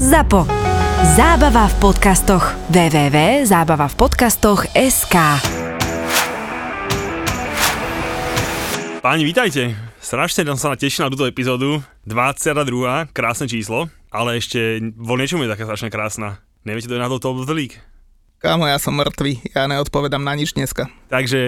ZAPO. Zábava v podcastoch. www.zábavavpodcastoch.sk Páni, vítajte. Strašne som sa tešil na túto epizódu. 22. krásne číslo, ale ešte vo niečom je taká strašne krásna. Neviete, to je na to Top of the League. Kámo, ja som mŕtvý, ja neodpovedám na nič dneska. Takže,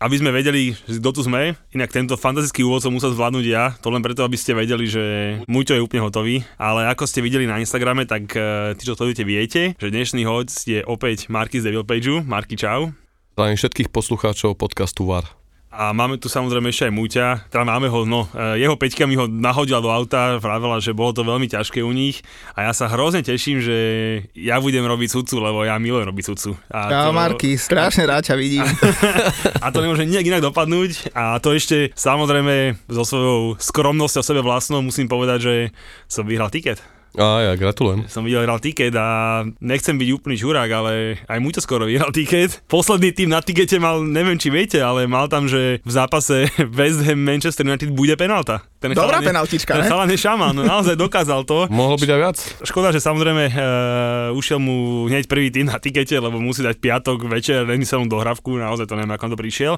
aby sme vedeli, kto tu sme, inak tento fantastický úvod som musel zvládnuť ja, to len preto, aby ste vedeli, že Muťo je úplne hotový, ale ako ste videli na Instagrame, tak eh, tí, čo to viete, viete, že dnešný host je opäť Marky z Devil Pageu. Marky, čau. Zdravím všetkých poslucháčov podcastu VAR. A máme tu samozrejme ešte aj Múťa, teda máme ho, no, e, jeho peťka mi ho nahodila do auta, vravela, že bolo to veľmi ťažké u nich a ja sa hrozne teším, že ja budem robiť sudcu, lebo ja milujem robiť sudcu. A ja, to... Marky, strašne rád ťa vidím. a to nemôže nejak inak dopadnúť a to ešte samozrejme so svojou skromnosťou sebe vlastnou musím povedať, že som vyhral tiket. A ja gratulujem. Som videl, hral tiket a nechcem byť úplný žurák, ale aj mu to skoro vyhral tiket. Posledný tým na tikete mal, neviem či viete, ale mal tam, že v zápase West Ham Manchester United bude penalta. Ten Dobrá penaltička, ne? Ten chalan je šaman, no, naozaj dokázal to. Mohlo byť aj viac. Škoda, že samozrejme uh, ušiel mu hneď prvý tým na tikete, lebo musí dať piatok večer nemyselnú dohravku, naozaj to neviem, ako to prišiel.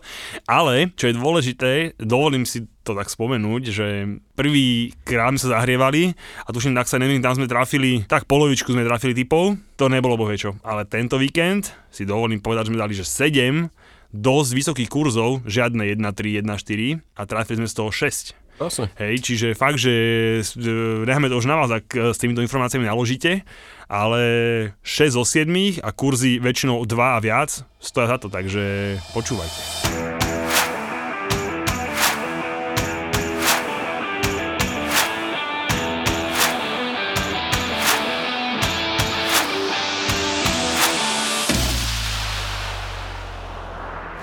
Ale, čo je dôležité, dovolím si to tak spomenúť, že prvý krát sa zahrievali a tuším, tak sa neviem, tam sme trafili, tak polovičku sme trafili typov, to nebolo bohvie Ale tento víkend si dovolím povedať, že sme dali, že 7 dosť vysokých kurzov, žiadne 1-3, 1-4 a trafili sme z toho 6. Jasne. Hej, čiže fakt, že necháme to už na vás, ak s týmito informáciami naložíte, ale 6 zo 7 a kurzy väčšinou 2 a viac stoja za to, takže počúvajte.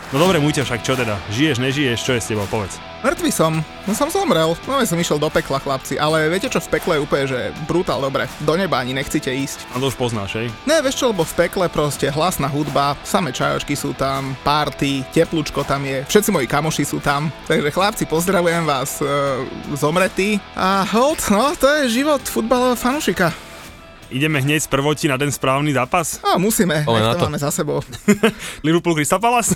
No dobre, Múťa, však čo teda? Žiješ, nežiješ, čo je s tebou, povedz. Mŕtvy som, no som zomrel, no som išiel do pekla chlapci, ale viete čo v pekle je úplne, že brutál dobre, do neba ani nechcete ísť. A to už poznáš, hej? Ne, vieš čo, lebo v pekle proste hlasná hudba, samé čajočky sú tam, party, teplúčko tam je, všetci moji kamoši sú tam, takže chlapci, pozdravujem vás e, zomretí a hold, no to je život futbalového fanušika. Ideme hneď z prvoti na ten správny zápas? No, musíme, nech to, to máme za sebou. Liverpool Crystal Palace?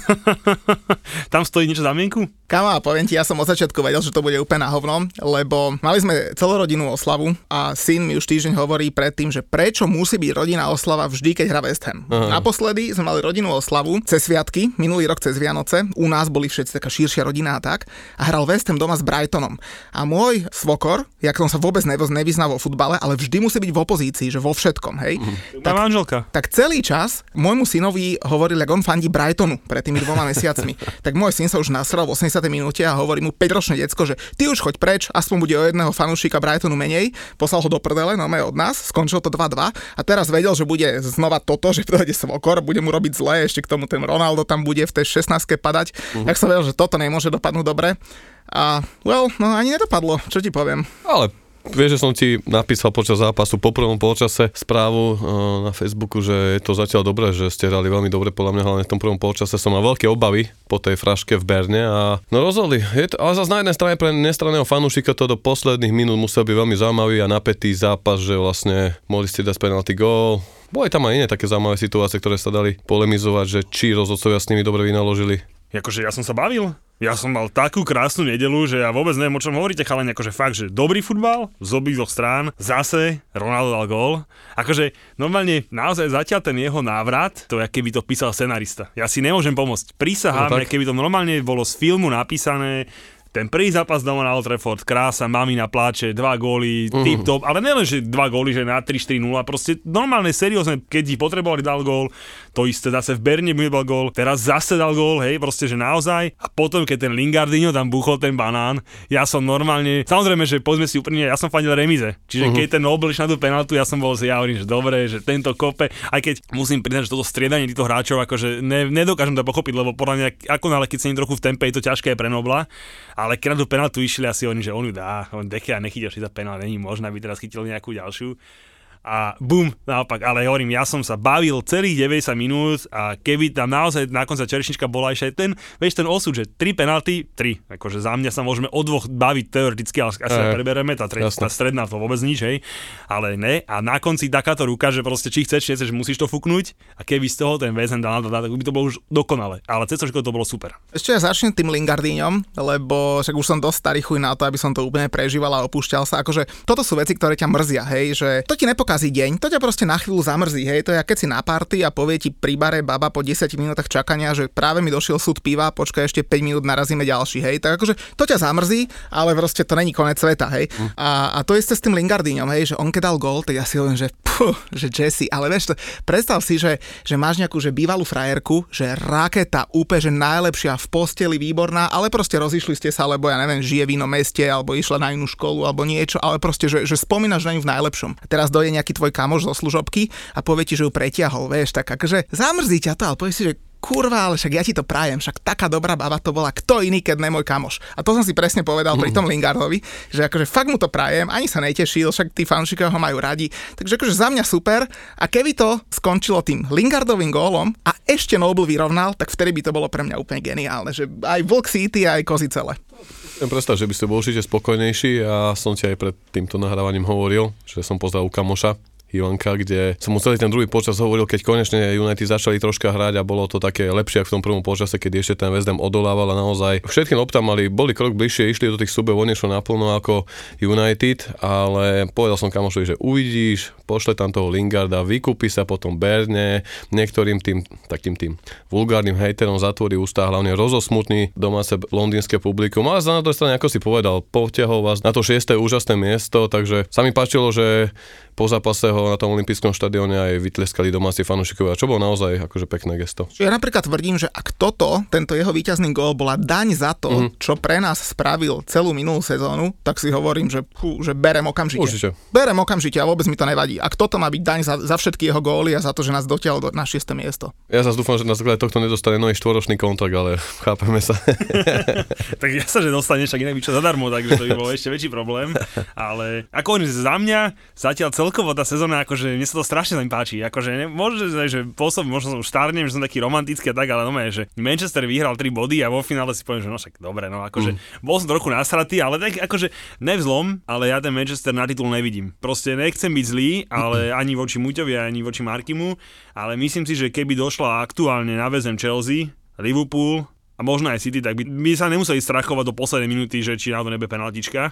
Tam stojí niečo za mienku? Kama, poviem ti, ja som od začiatku vedel, že to bude úplne na hovno, lebo mali sme celorodinnú oslavu a syn mi už týždeň hovorí predtým, že prečo musí byť rodinná oslava vždy, keď hra West Ham. Aha. Naposledy sme mali rodinnú oslavu cez sviatky, minulý rok cez Vianoce, u nás boli všetci taká širšia rodina a tak, a hral West Ham doma s Brightonom. A môj svokor, jak som sa vôbec nevyznal vo futbale, ale vždy musí byť v opozícii, že vo všetkom, hej. Mm. Tak, manželka. Tak celý čas môjmu synovi hovoril, ako on fandí Brightonu pred tými dvoma mesiacmi. tak môj syn sa už nasral v 80. minúte a hovorí mu 5-ročné decko, že ty už choď preč, aspoň bude o jedného fanúšika Brightonu menej. Poslal ho do prdele, no od nás, skončil to 2-2 a teraz vedel, že bude znova toto, že dojde svokor, bude mu robiť zle, ešte k tomu ten Ronaldo tam bude v tej 16 padať. Mm. Tak som vedel, že toto nemôže dopadnúť dobre. A well, no ani nedopadlo, čo ti poviem. Ale Vieš, že som ti napísal počas zápasu po prvom polčase správu uh, na Facebooku, že je to zatiaľ dobré, že ste hrali veľmi dobre, podľa mňa hlavne v tom prvom polčase som mal veľké obavy po tej fraške v Berne a no rozhodli. Je to, ale zase na jednej strane pre nestranného fanúšika to do posledných minút musel byť veľmi zaujímavý a napätý zápas, že vlastne mohli ste dať penalty gól, boli tam aj iné také zaujímavé situácie, ktoré sa dali polemizovať, že či rozhodcovia s nimi dobre vynaložili. Akože ja som sa bavil. Ja som mal takú krásnu nedelu, že ja vôbec neviem, o čom hovoríte, chalani, akože fakt, že dobrý futbal z obidvoch strán, zase Ronaldo dal gól. Akože normálne naozaj zatiaľ ten jeho návrat, to je, keby to písal scenarista. Ja si nemôžem pomôcť. Prísahám, no, keby to normálne bolo z filmu napísané, ten prvý zápas doma na Old Trafford, krása, mamina pláče, dva góly, uh-huh. tip top, ale nielen, že dva góly, že na 3-4-0, proste normálne, seriózne, keď ich potrebovali, dal gól, to isté zase v Berne mu dal gól, teraz zase dal gól, hej, proste, že naozaj. A potom, keď ten Lingardinho tam buchol ten banán, ja som normálne, samozrejme, že povedzme si úprimne, ja som fandil remize, čiže uh-huh. keď ten Nobel na tú penaltu, ja som bol si, ja hovorím, že dobre, že tento kope, aj keď musím priznať, že toto striedanie týchto hráčov, akože ne, nedokážem to pochopiť, lebo podľa mňa, ako nále, keď sa trochu v tempe, je to ťažké pre Nobla, ale keď na tú penaltu išli asi oni, že on ju dá, on Dekea nechytil si za penál, není možné, aby teraz chytil nejakú ďalšiu. A bum, naopak. Ale hovorím, ja som sa bavil celých 90 minút a keby tam naozaj na konci čerešnička bola ešte ten, vieš, ten osud, že 3 penalty, 3. Akože za mňa sa môžeme o dvoch baviť teoreticky, ale asi Aj, sa preberieme, tá, tre- tá stredná to vôbec nič, hej. Ale ne. A na konci takáto ruka, že proste či chceš, či nechceš, musíš to fúknuť a keby z toho ten väzen dal, dal, tak by to bolo už dokonale. Ale cez to bolo super. Ešte ja začnem tým Lingardíňom, lebo však už som dosť starý chuj na to, aby som to úplne prežíval a opúšťal sa. Akože toto sú veci, ktoré ťa mrzia, hej, že to ti nepokazí deň, to ťa proste na chvíľu zamrzí, hej, to je keď si na party a povie ti pri bare baba po 10 minútach čakania, že práve mi došiel súd piva, počkaj ešte 5 minút narazíme ďalší, hej, tak akože to ťa zamrzí, ale proste to není konec sveta, hej. A, a to isté s tým Lingardíňom, hej, že on keď dal gól, tak ja si hovorím, že puh, že Jesse, ale vieš to, predstav si, že, že máš nejakú že bývalú frajerku, že raketa, úplne, že najlepšia v posteli, výborná, ale proste rozišli ste sa, lebo ja neviem, žije v inom meste, alebo išla na inú školu, alebo niečo, ale proste, že, že spomínaš na ňu v najlepšom. A teraz dojde nejaký tvoj kamoš zo služobky a povie ti, že ju pretiahol, vieš, tak akože zamrzí ťa to, ale povie si, že kurva, ale však ja ti to prajem, však taká dobrá baba to bola, kto iný, keď ne môj kamoš. A to som si presne povedal pri tom Lingardovi, že akože fakt mu to prajem, ani sa netešil, však tí fanšikovia ho majú radi. Takže akože za mňa super. A keby to skončilo tým Lingardovým gólom a ešte Noble vyrovnal, tak vtedy by to bolo pre mňa úplne geniálne, že aj Volk City, aj Kozy celé. Viem predstav, že by ste bol určite spokojnejší. A som ti aj pred týmto nahrávaním hovoril, že som pozdravil kamoša, Ivanka, kde som mu celý ten druhý počas hovoril, keď konečne United začali troška hrať a bolo to také lepšie ako v tom prvom počase, keď ešte ten West Ham odolával a naozaj všetky lopta mali, boli krok bližšie, išli do tých súbov, on nešlo naplno ako United, ale povedal som kamošovi, že uvidíš, pošle tam toho Lingarda, vykúpi sa potom Berne, niektorým tým takým tým vulgárnym hejterom zatvorí ústa, hlavne rozosmutný domáce londýnske publikum, ale za na to strane, ako si povedal, potiahol vás na to šiesté úžasné miesto, takže sa mi páčilo, že po zápase ho na tom olympijskom štadióne aj vytleskali domáci fanúšikovia, čo bolo naozaj akože pekné gesto. Ja napríklad tvrdím, že ak toto, tento jeho víťazný gól bola daň za to, mm. čo pre nás spravil celú minulú sezónu, tak si hovorím, že, fú, že berem okamžite. Určite. Berem okamžite a vôbec mi to nevadí. Ak toto má byť daň za, za všetky jeho góly a za to, že nás dotiahol do, na 6. miesto. Ja sa dúfam, že na základe tohto nedostane nový štvoročný kontrakt, ale chápeme sa. tak ja sa, že dostane však inak by čo zadarmo, takže to by bol ešte väčší problém. Ale ako hovorím, za mňa zatiaľ celkovo tá sezóna, akože mne sa to strašne sa mi páči. Akože ne, možno, že pôsobí, možno som už starnem, že som taký romantický a tak, ale no že Manchester vyhral 3 body a vo finále si poviem, že no však dobre, no akože mm. bol som trochu nasratý, ale tak akože nevzlom, ale ja ten Manchester na titul nevidím. Proste nechcem byť zlý, ale ani voči Muťovi, ani voči Markimu, ale myslím si, že keby došla aktuálne na väzem Chelsea, Liverpool a možno aj City, tak by, by sa nemuseli strachovať do poslednej minúty, že či na to nebe penaltička.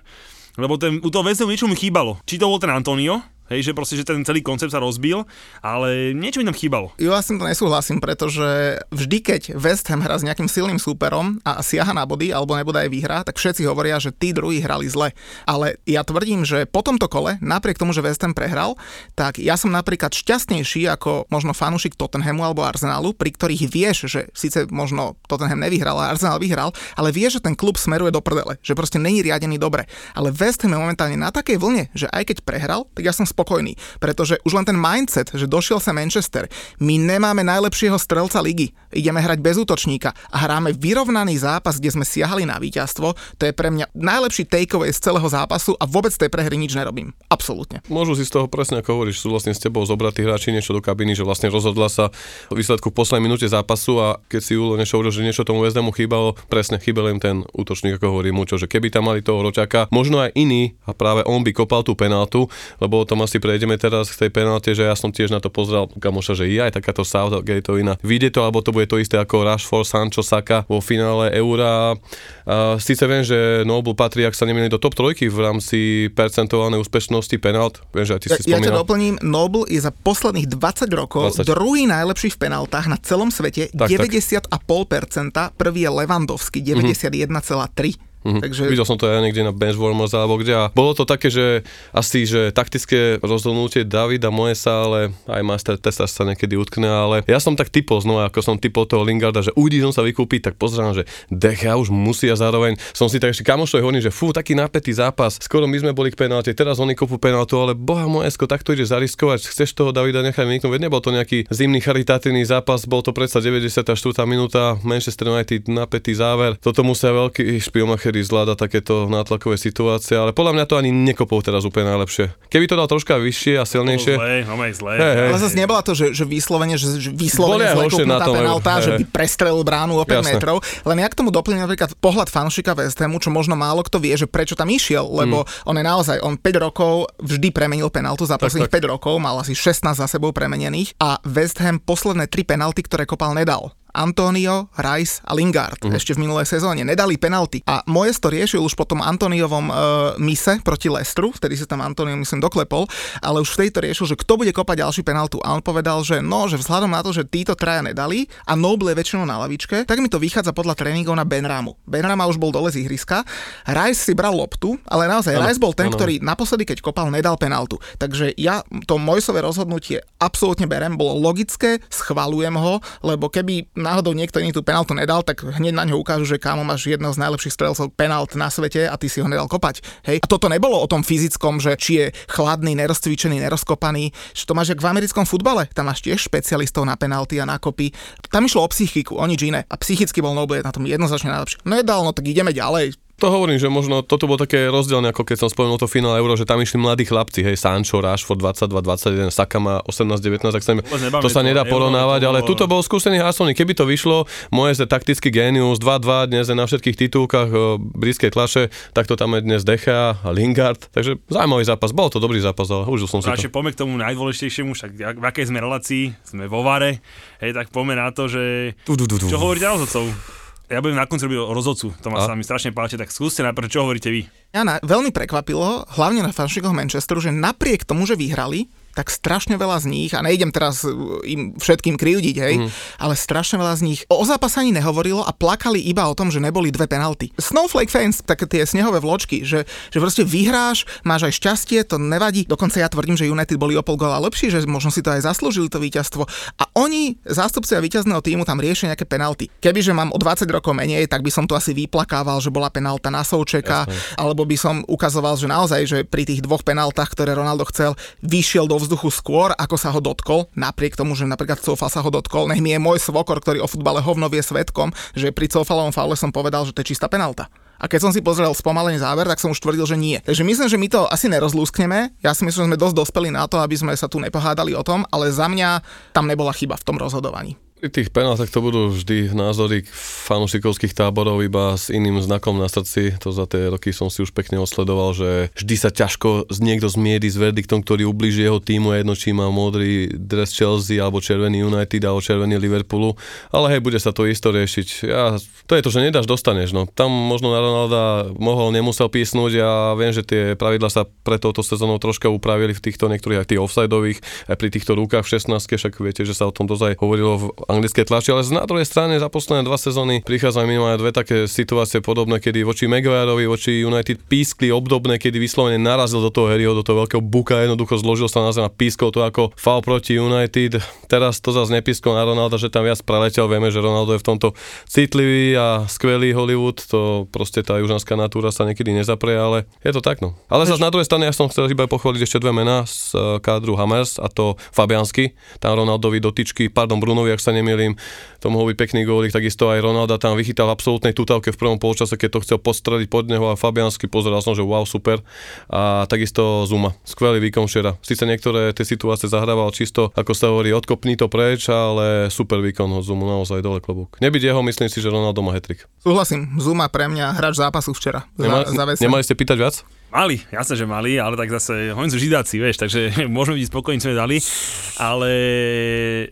Lebo ten, u toho väzňov niečo mu chýbalo. Či to bol ten Antonio, Hej, že proste, že ten celý koncept sa rozbil, ale niečo mi tam chýbalo. Ja s to nesúhlasím, pretože vždy, keď West Ham hrá s nejakým silným súperom a siaha na body, alebo nebude aj výhra, tak všetci hovoria, že tí druhí hrali zle. Ale ja tvrdím, že po tomto kole, napriek tomu, že West Ham prehral, tak ja som napríklad šťastnejší ako možno fanúšik Tottenhamu alebo Arsenalu, pri ktorých vieš, že síce možno Tottenham nevyhral a Arsenal vyhral, ale vieš, že ten klub smeruje do prdele, že proste není riadený dobre. Ale West Ham je momentálne na takej vlne, že aj keď prehral, tak ja som spokojný, pretože už len ten mindset, že došiel sa Manchester, my nemáme najlepšieho strelca ligy, ideme hrať bez útočníka a hráme vyrovnaný zápas, kde sme siahali na víťazstvo, to je pre mňa najlepší takeaway z celého zápasu a vôbec tej prehry nič nerobím. Absolútne. Môžu si z toho presne ako hovoríš, sú vlastne s tebou zobratí hráči niečo do kabiny, že vlastne rozhodla sa výsledku v poslednej minúte zápasu a keď si Ulo niečo hovoril, že niečo tomu West chýbalo, presne chýbal im ten útočník, ako hovorí Mučo, že keby tam mali toho ročaka, možno aj iný a práve on by kopal tú penaltu, lebo o tom asi prejdeme teraz k tej penalte, že ja som tiež na to pozrel kamoša, že je aj takáto Southgateovina. Vyjde to, alebo to bude to isté ako Rashford, Sancho, Saka vo finále Eura. Uh, síce viem, že Noble patrí, ak sa nemýlim, do top trojky v rámci percentuálnej úspešnosti penalt. Viem, že aj ty si ja, ja ťa doplním, Noble je za posledných 20 rokov 20. druhý najlepší v penaltách na celom svete, 90,5%, prvý je Levandovský, 91,3%. Mm-hmm. Mm-hmm. Takže... Videl som to aj niekde na Benchwarmers alebo kde a bolo to také, že asi, že taktické rozhodnutie Davida Moesa, ale aj Master Testa sa niekedy utkne, ale ja som tak typol znova, ako som typol toho Lingarda, že uvidí som sa vykúpiť, tak pozerám, že Decha už musí a zároveň. Som si tak ešte kamošovi hovorím, že fú, taký napätý zápas, skoro my sme boli k penálte, teraz oni kopú penáltu, ale boha Moesko, takto ide zariskovať, chceš toho Davida nechať vyniknúť, veď nebol to nejaký zimný charitatívny zápas, bol to predsa 94. minúta, Manchester United napätý záver, toto musia veľký špiomacher kedy zvláda takéto nátlakové situácie, ale podľa mňa to ani nekopol teraz úplne najlepšie. Keby to dal troška vyššie a silnejšie, Zlé, no zlé. Hej, hej. Ale zase nebola to, že, že vyslovene, že, že vyslovene zle kopnutá tom, penalta, hej, že by prestrelil bránu o 5 Jasné. metrov. Len ja k tomu doplním napríklad pohľad fanúšika West Hamu, čo možno málo kto vie, že prečo tam išiel, lebo Mm. on je naozaj, on 5 rokov vždy premenil penaltu za posledných tak. 5 rokov, mal asi 16 za sebou premenených a West Ham posledné 3 penalty, ktoré kopal, nedal. Antonio, Rice a Lingard uh-huh. ešte v minulej sezóne nedali penalty. A Mojes to riešil už po tom Antoniovom uh, mise proti Lestru, vtedy sa tam Antonio myslím doklepol, ale už vtedy to riešil, že kto bude kopať ďalší penaltu. A on povedal, že no, že vzhľadom na to, že títo traja nedali a Noble je väčšinou na lavičke, tak mi to vychádza podľa tréningov na Benramu. Benrama už bol dole z ihriska, Rice si bral loptu, ale naozaj Áno, Rice bol ten, áno. ktorý naposledy, keď kopal, nedal penaltu. Takže ja to Mojsové rozhodnutie absolútne berem, bolo logické, schvalujem ho, lebo keby náhodou niekto iný tú penaltu nedal, tak hneď na ňo ukážu, že kámo máš jedného z najlepších strelcov penalt na svete a ty si ho nedal kopať. Hej. A toto nebolo o tom fyzickom, že či je chladný, nerozcvičený, nerozkopaný, že to máš jak v americkom futbale, tam máš tiež špecialistov na penalty a na kopy. Tam išlo o psychiku, o nič iné. A psychicky bol Noble na tom jednoznačne najlepší. Nedal, no tak ideme ďalej. To hovorím, že možno toto bolo také rozdielne, ako keď som spomenul to finále Euro, že tam išli mladí chlapci, hej, Sancho, Rashford 22, 21, Saka má 18, 19, tak sa to sa nedá porovnávať, ale tuto bol skúsený Hasony, keby to vyšlo, moje je taktický génius, 2-2, dnes je na všetkých titulkách blízkej tlaše, tak to tam je dnes Decha a Lingard, takže zaujímavý zápas, bol to dobrý zápas, ale užil som si Radšej to. poďme k tomu najdôležitejšiemu, však v akej sme relácii, sme vo Vare, hej, tak poďme na to, že čo hovoríte na? Ja budem na konci robiť o rozhodcu, to ma sa mi strašne páči, tak skúste najprv, čo hovoríte vy. Na, veľmi prekvapilo, hlavne na fanšikoch Manchesteru, že napriek tomu, že vyhrali, tak strašne veľa z nich, a nejdem teraz uh, im všetkým krivdiť, hej, mm. ale strašne veľa z nich o zápase ani nehovorilo a plakali iba o tom, že neboli dve penalty. Snowflake fans, také tie snehové vločky, že, že proste vyhráš, máš aj šťastie, to nevadí. Dokonca ja tvrdím, že United boli o pol góla lepší, že možno si to aj zaslúžili to víťazstvo. A oni, zástupcovia víťazného týmu, tam riešia nejaké penalty. Kebyže mám o 20 rokov menej, tak by som to asi vyplakával, že bola penalta na Součeka, alebo by som ukazoval, že naozaj, že pri tých dvoch penaltách, ktoré Ronaldo chcel, vyšiel do vzduchu skôr, ako sa ho dotkol, napriek tomu, že napríklad Coufal sa ho dotkol. Nech mi je môj svokor, ktorý o futbale hovno vie svetkom, že pri Coufalovom faule som povedal, že to je čistá penalta. A keď som si pozrel spomalený záver, tak som už tvrdil, že nie. Takže myslím, že my to asi nerozlúskneme. Ja si myslím, že sme dosť dospeli na to, aby sme sa tu nepohádali o tom, ale za mňa tam nebola chyba v tom rozhodovaní. Pri tých penáltach to budú vždy názory fanúšikovských táborov iba s iným znakom na srdci. To za tie roky som si už pekne osledoval, že vždy sa ťažko z- niekto zmierí s verdiktom, ktorý ubliží jeho týmu a jedno, či má modrý dres Chelsea alebo červený United alebo červený Liverpoolu. Ale hej, bude sa to isto riešiť. Ja, to je to, že nedáš, dostaneš. No. Tam možno na Ronalda mohol, nemusel písnuť. Ja viem, že tie pravidla sa pre touto sezónou troška upravili v týchto niektorých aj tých offsideových, aj pri týchto rukách v 16 však viete, že sa o tom dosť aj hovorilo v anglickej tlači, ale na druhej strane za posledné dva sezóny prichádzajú minimálne dve také situácie podobné, kedy voči Maguireovi, voči United pískli obdobné, kedy vyslovene narazil do toho Harryho, do toho veľkého buka, jednoducho zložil sa na zem a pískol to ako foul proti United. Teraz to zase nepískol na Ronalda, že tam viac preletel, vieme, že Ronaldo je v tomto citlivý a skvelý Hollywood, to proste tá južanská natúra sa niekedy nezaprie, ale je to tak no. Ale zase na druhej strane ja som chcel iba pochváliť ešte dve mená z eh, kádru Hammers a to Fabiansky, tam Ronaldovi dotyčky, pardon Brunovi, ak sa nemýlim, byť pekný gólik, takisto aj Ronalda tam vychytal v absolútnej tutavke v prvom polčase, keď to chcel postreliť pod neho a Fabiansky pozeral som, že wow, super. A takisto Zuma, skvelý výkon včera. Sice niektoré tie situácie zahrával čisto, ako sa hovorí, odkopní to preč, ale super výkon od Zumu, naozaj dole klobúk. Nebyť jeho, myslím si, že Ronaldo má hetrik. Súhlasím, Zuma pre mňa hráč zápasu včera. Nema, za, nemali ste pýtať viac? Mali, jasné, že mali, ale tak zase, oni sú židáci, vieš, takže môžeme byť spokojní, sme dali, ale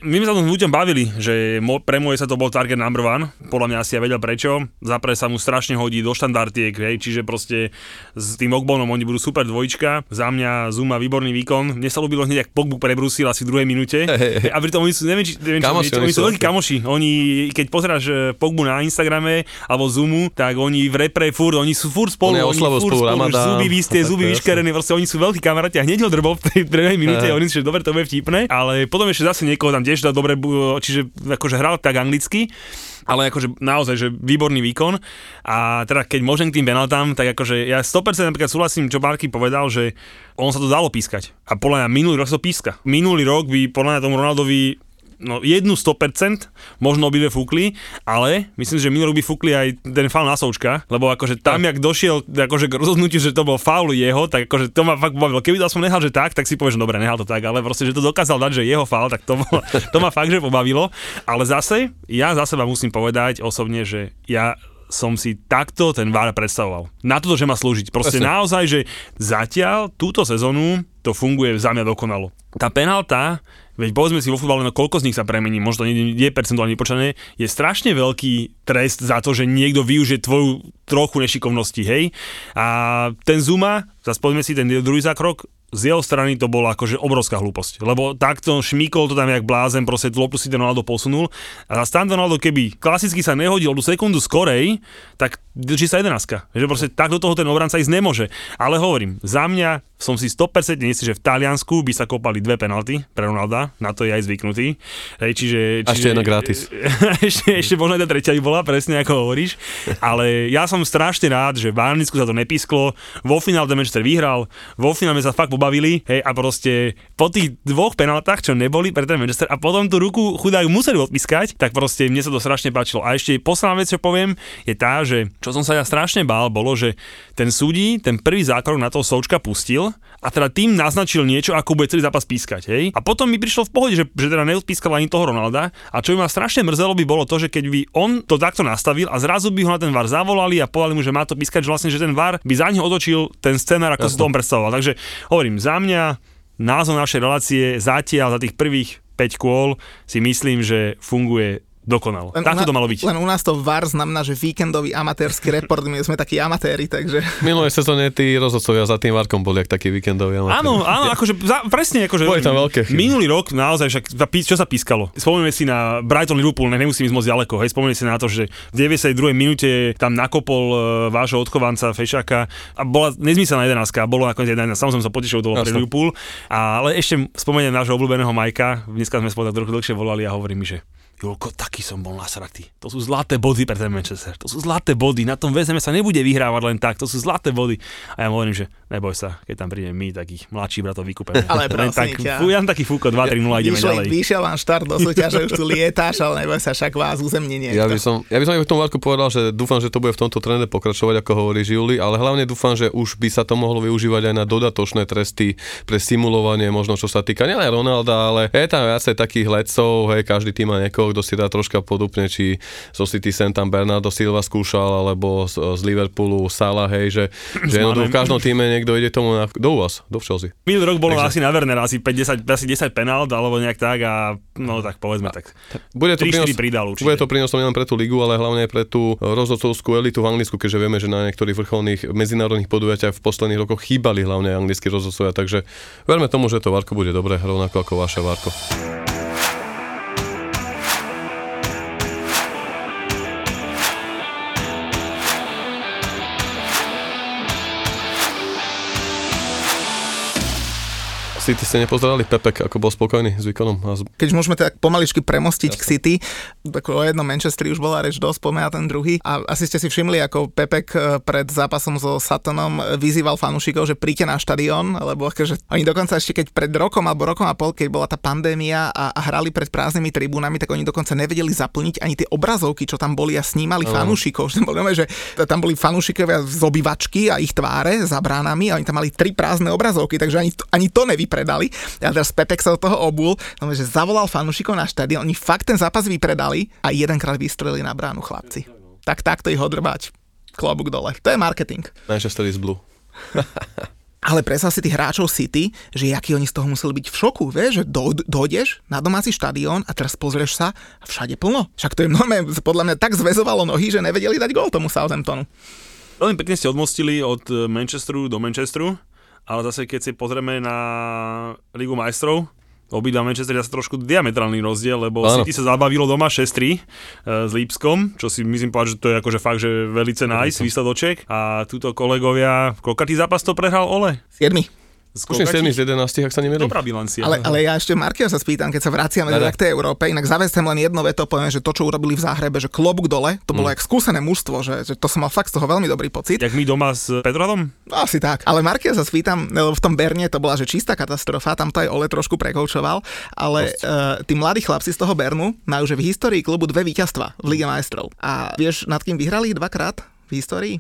my sme sa tom ľuďom bavili, že pre moje sa to bol target number one, podľa mňa asi ja vedel prečo, zapre sa mu strašne hodí do štandardiek, hej, čiže proste s tým Ogbonom oni budú super dvojička, za mňa Zuma výborný výkon, mne sa ľúbilo hneď, ak Pogbu prebrusil asi v druhej minúte a pritom oni sú, neviem, či, neviem, Kamoši, či, oni oni sú veľkí kamoši, oni, keď pozeráš eh, Pogbu na Instagrame alebo Zumu, tak oni v repre furt, oni sú furt spolu, Oni oslavujú furt spolu zuby vystie, Tak, zuby to je vyškerené, proste oni sú veľkí kamaráti a hneď ho drbol v tej druhej minúte, oni si, že dobre, to bude vtipné, ale potom ešte zase niekoho tam tiež dal dobre, čiže akože hral tak anglicky, ale akože naozaj, že výborný výkon. A teda keď môžem k tým penaltám, tak akože ja 100% napríklad súhlasím, čo Barky povedal, že on sa to dalo pískať. A podľa mňa minulý rok sa to píska. Minulý rok by podľa mňa tomu Ronaldovi no jednu 100%, možno obidve fúkli, ale myslím, že minulý by fúkli aj ten faul na Součka, lebo akože tam, jak došiel akože k rozhodnutiu, že to bol faul jeho, tak akože to ma fakt bavilo. Keby to aspoň nehal, že tak, tak si povieš, že dobre, nehal to tak, ale proste, že to dokázal dať, že jeho faul, tak to, bolo, to ma fakt, že pobavilo. Ale zase, ja za seba musím povedať osobne, že ja som si takto ten VAR predstavoval. Na toto, že má slúžiť. Proste Presne. naozaj, že zatiaľ túto sezónu to funguje za mňa dokonalo. Tá penalta, veď povedzme si vo futbale, no koľko z nich sa premení, možno nie je percentuálne vypočané, je strašne veľký trest za to, že niekto využije tvoju trochu nešikovnosti, hej. A ten Zuma, zase povedzme si ten druhý zákrok, z jeho strany to bola akože obrovská hlúposť. Lebo takto šmíkol to tam jak blázen, proste loptu si ten Ronaldo posunul. A tam Ronaldo, keby klasicky sa nehodil tú sekundu skorej, tak drží sa jedenáctka. Že proste tak do toho ten obranca ísť nemôže. Ale hovorím, za mňa som si 100% istý, že v Taliansku by sa kopali dve penalty pre Ronalda, na to je aj zvyknutý. Hej, čiže, A ešte čiže, jedna gratis. ešte, ešte možno aj tá tretia by bola, presne ako hovoríš. Ale ja som strašne rád, že v Anglicku sa to nepísklo, vo finále Manchester vyhral, vo finále sa fakt pobavili, hej, a proste po tých dvoch penaltách, čo neboli pre ten Manchester, a potom tú ruku chudák museli odpískať, tak proste mne sa to strašne páčilo. A ešte posledná vec, čo poviem, je tá, že čo som sa ja strašne bál, bolo, že ten súdi ten prvý zákrok na toho Součka pustil a teda tým naznačil niečo, ako bude celý zápas pískať, hej. A potom mi prišlo v pohode, že, že teda neodpískal ani toho Ronalda a čo by ma strašne mrzelo by bolo to, že keď by on to takto nastavil a zrazu by ho na ten VAR zavolali a povedali mu, že má to pískať, že vlastne, že ten VAR by za neho otočil ten scenár, ako si to on predstavoval. Takže hovorím, za mňa názov našej relácie zatiaľ za tých prvých 5 kôl si myslím, že funguje dokonalo. Len Takto to malo byť. Len u nás to VAR znamená, že víkendový amatérsky report, my sme takí amatéri, takže... Minulé sezóne tí rozhodcovia za tým Varkom boli jak taký víkendový. amatér. Áno, áno, akože za, presne, akože Boli tam veľké chyby. minulý rok naozaj však, čo sa pískalo? Spomenieme si na Brighton Liverpool, ne, nemusím ísť moc ďaleko, hej, spomenieme si na to, že v 92. minúte tam nakopol uh, vášho odchovanca Fešaka a bola nezmyselná jedenáctka, bolo nakoniec 11, samozrejme sa potešil, pre Jasné. Liverpool, a, ale ešte spomeniem nášho obľúbeného Majka, dneska sme spolu tak trochu dlhšie volali a hovorí mi, že Julko, taký som bol nasratý. To sú zlaté body pre ten Manchester. To sú zlaté body. Na tom VSM sa nebude vyhrávať len tak. To sú zlaté body. A ja mu hovorím, že neboj sa, keď tam prídeme my, takých mladší bratov vykúpeme. Ale len tak, ťa. fú, ja mám taký fúko 2-3-0 a ideme Vyšiel, ďalej. vyšiel vám štart do súťaže, už tu lietáš, ale neboj sa, však vás uzemní niekto. Ja by som, ja by som aj k tomu Varku povedal, že dúfam, že to bude v tomto trende pokračovať, ako hovorí Juli, ale hlavne dúfam, že už by sa to mohlo využívať aj na dodatočné tresty pre simulovanie, možno čo sa týka nielen Ronalda, ale je tam viacej takých lecov, hej, každý tým má niekoho, kto si dá troška podupne, či zo City sem tam Bernardo Silva skúšal, alebo z, z Liverpoolu Sala, hej, že, že jednoducho v každom týme niekto ide tomu na, do vás, do Chelsea. Minulý rok bolo Takže- asi na Werner, asi 50, asi 10 penalt, alebo nejak tak a no tak povedzme tak. Bude to 3-4 prínos, pridal určite. bude to prínosom nielen pre tú ligu, ale hlavne aj pre tú rozhodcovskú elitu v Anglicku, keďže vieme, že na niektorých vrcholných medzinárodných podujatiach v posledných rokoch chýbali hlavne anglickí rozhodcovia, takže verme tomu, že to Varko bude dobré, rovnako ako vaše Varko. City ste nepozerali Pepek, ako bol spokojný s výkonom a Keď môžeme tak pomaličky premostiť k City, tak o jednom Manchesteri už bola reč dosť, poďme na ten druhý. A asi ste si všimli, ako Pepek eh, pred zápasom so Satanom vyzýval fanúšikov, že príďte na štadión, lebo akože oni dokonca ešte keď pred rokom alebo rokom a pol, keď bola tá pandémia a, a hrali pred prázdnymi tribúnami, tak oni dokonca nevedeli zaplniť ani tie obrazovky, čo tam boli a snímali Áno. fanúšikov. Že tam, boli, že tam boli fanúšikovia z obývačky a ich tváre za bránami a oni tam mali tri prázdne obrazovky, takže ani to, ani to nevypredali. A teraz Pepek sa od toho obul, že zavolal fanúšikov na štadión, oni fakt ten zápas vypredali a jedenkrát vystrelili na bránu chlapci. Tak takto ich odrbať. Klobúk dole. To je marketing. Manchester is blue. Ale predstav si tých hráčov City, že akí oni z toho museli byť v šoku, vieš, že do, dojdeš na domáci štadión a teraz pozrieš sa a všade plno. Však to im normálne, podľa mňa tak zväzovalo nohy, že nevedeli dať gól tomu Southamptonu. Veľmi pekne ste odmostili od Manchesteru do Manchesteru, ale zase keď si pozrieme na Ligu majstrov, obidva Manchester sa trošku diametrálny rozdiel, lebo Áno. City sa zabavilo doma 6-3 e, s Lípskom, čo si myslím povedať, že to je akože fakt, že velice nice výsledoček. A túto kolegovia, koľkatý zápas to prehral Ole? 7. Tuším 7 z 11, ak sa nemýlim. Dobrá bilancia. Ale, ale ja ešte Markia sa spýtam, keď sa vraciame teda k tej Európe, inak zavestem len jedno veto, poviem, že to, čo urobili v Záhrebe, že klobúk dole, to bolo mm. jak skúsené mužstvo, že, že to som mal fakt z toho veľmi dobrý pocit. Jak my doma s Petrohradom? No, asi tak. Ale Markia sa spýtam, lebo v tom Berne to bola že čistá katastrofa, tam to aj Ole trošku prekoučoval, ale uh, tí mladí chlapci z toho Bernu majú že v histórii klubu dve víťazstva v Lige majstrov. A vieš, nad kým vyhrali dvakrát v histórii?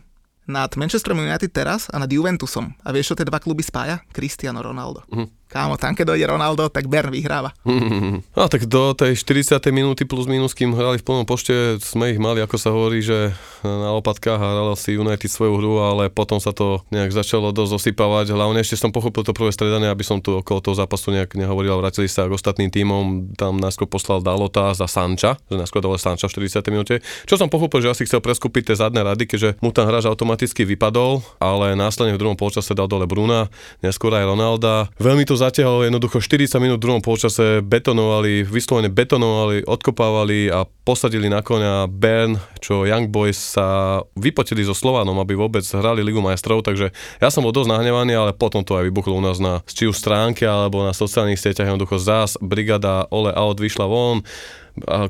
Nad Manchesterom United teraz a nad Juventusom. A vieš, čo tie dva kluby spája? Cristiano Ronaldo. Mhm. Kámo, tam keď dojde Ronaldo, tak Bern vyhráva. No tak do tej 40. minúty plus minus, kým hrali v plnom pošte, sme ich mali, ako sa hovorí, že na lopatkách hrala si United svoju hru, ale potom sa to nejak začalo dosť osypávať. Hlavne ešte som pochopil to prvé stredanie, aby som tu okolo toho zápasu nejak nehovoril a vrátili sa k ostatným tímom. Tam najskôr poslal Dalota za Sanča, že najskôr dal Sanča v 40. minúte. Čo som pochopil, že asi chcel preskúpiť tie zadné rady, keďže mu tam hráč automaticky vypadol, ale následne v druhom polčase dal dole Bruna, neskôr aj Ronalda. Veľmi to zatiaľ jednoducho 40 minút v druhom polčase betonovali, vyslovene betonovali, odkopávali a posadili na konia Bern, čo Young Boys sa vypotili so Slovanom, aby vôbec hrali Ligu majstrov, takže ja som bol dosť nahnevaný, ale potom to aj vybuchlo u nás na či už stránke alebo na sociálnych sieťach, jednoducho zás brigada Ole Out vyšla von,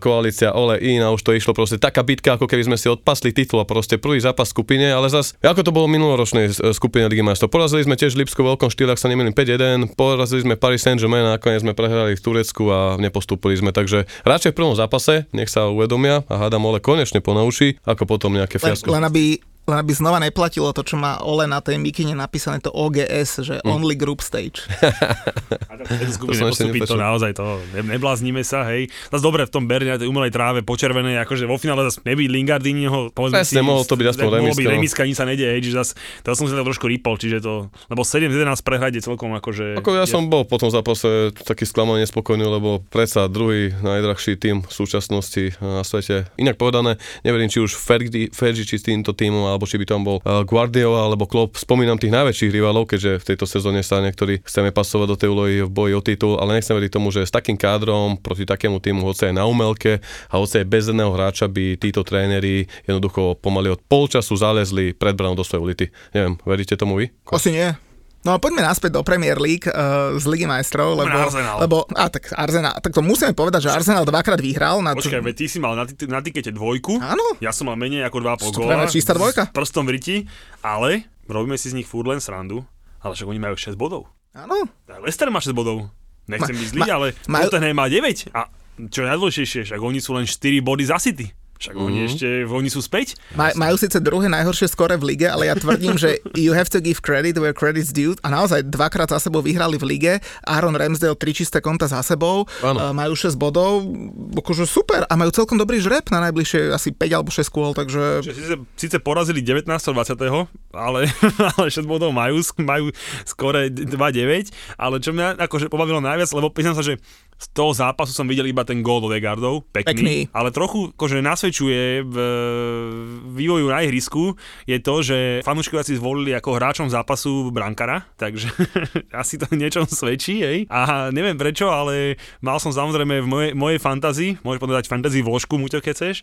koalícia Ole In a už to išlo proste taká bitka, ako keby sme si odpasli titul a proste prvý zápas skupine, ale zas, ako to bolo v minuloročnej e, skupine Ligy majstrov. Porazili sme tiež Lipsko v veľkom štýle, ak sa nemýlim 5-1, porazili sme Paris Saint-Germain a nakoniec sme prehrali v Turecku a nepostúpili sme, takže radšej v prvom zápase, nech sa uvedomia a hádam Ole konečne ponaučí, ako potom nejaké Len, fiasko. len aby len aby znova neplatilo to, čo má Ole na tej mikine napísané, to OGS, že Hm. Only Group Stage. A skupine To som to naozaj to, ne, nebláznime sa, hej. Zase dobre v tom Berne, tej umelej tráve počervené, akože vo finále zase nebyť Lingardiniho, povedzme Presne, mohol to byť aspoň mohlo byť remiska, no. remiska, nič sa nedieje, hej, čiže zase, to som si to trošku rýpol, čiže to, lebo 7 z 11 prehrať je celkom akože... Ako ja je, som bol po tom zápase taký sklamaný, nespokojný, lebo predsa druhý najdrahší tým v súčasnosti na svete. Inak povedané, neverím, či už Fergie, Fergie či s týmto týmom, alebo či by tam bol uh, Guardiola alebo Klopp. Spomínam tých najväčších rivalov, keďže v tejto sezóne sa niektorí chceme pasovať do tej úlohy v boji o titul, ale nechcem veriť tomu, že s takým kádrom proti takému týmu, hoci aj na umelke a hoci aj bez jedného hráča by títo tréneri jednoducho pomaly od polčasu zalezli pred branou do svojej ulity. Neviem, veríte tomu vy? Asi nie. No a poďme naspäť do Premier League uh, z Ligy majstrov, lebo, na Arsenal. lebo a, tak Arsenal, tak to musíme povedať, že Arsenal dvakrát vyhral. Na Počkaj, veď ty si mal na, na tikete dvojku, Áno. ja som mal menej ako 2,5 To góla. čistá dvojka. S prstom v riti, ale robíme si z nich furt len srandu, ale však oni majú 6 bodov. Áno. A Leicester má 6 bodov. Nechcem Ma- byť zlý, ma- ale Tottenham má 9. A čo je najdôležitejšie, však oni sú len 4 body za City. Však mm-hmm. oni ešte, oni sú späť. Maj, majú síce druhé najhoršie skore v lige, ale ja tvrdím, že you have to give credit where credit's due a naozaj dvakrát za sebou vyhrali v lige, Aaron Ramsdale tri čisté konta za sebou, uh, majú 6 bodov, akože super a majú celkom dobrý žreb na najbližšie asi 5 alebo 6 kôl, takže Že síce, síce porazili 19. 20. ale, ale 6 bodov majú, majú skore 2-9, ale čo mňa akože pobavilo najviac, lebo pýtam sa, že z toho zápasu som videl iba ten gól do Degardov, pekný, Pekný. ale trochu akože nasvedčuje v vývoju na ihrisku je to, že fanúšikovia si zvolili ako hráčom zápasu brankara, takže asi to niečom svedčí, hej. A neviem prečo, ale mal som samozrejme v mojej, mojej fantazii, môžeš povedať fantazii vložku, Muťo, keď chceš,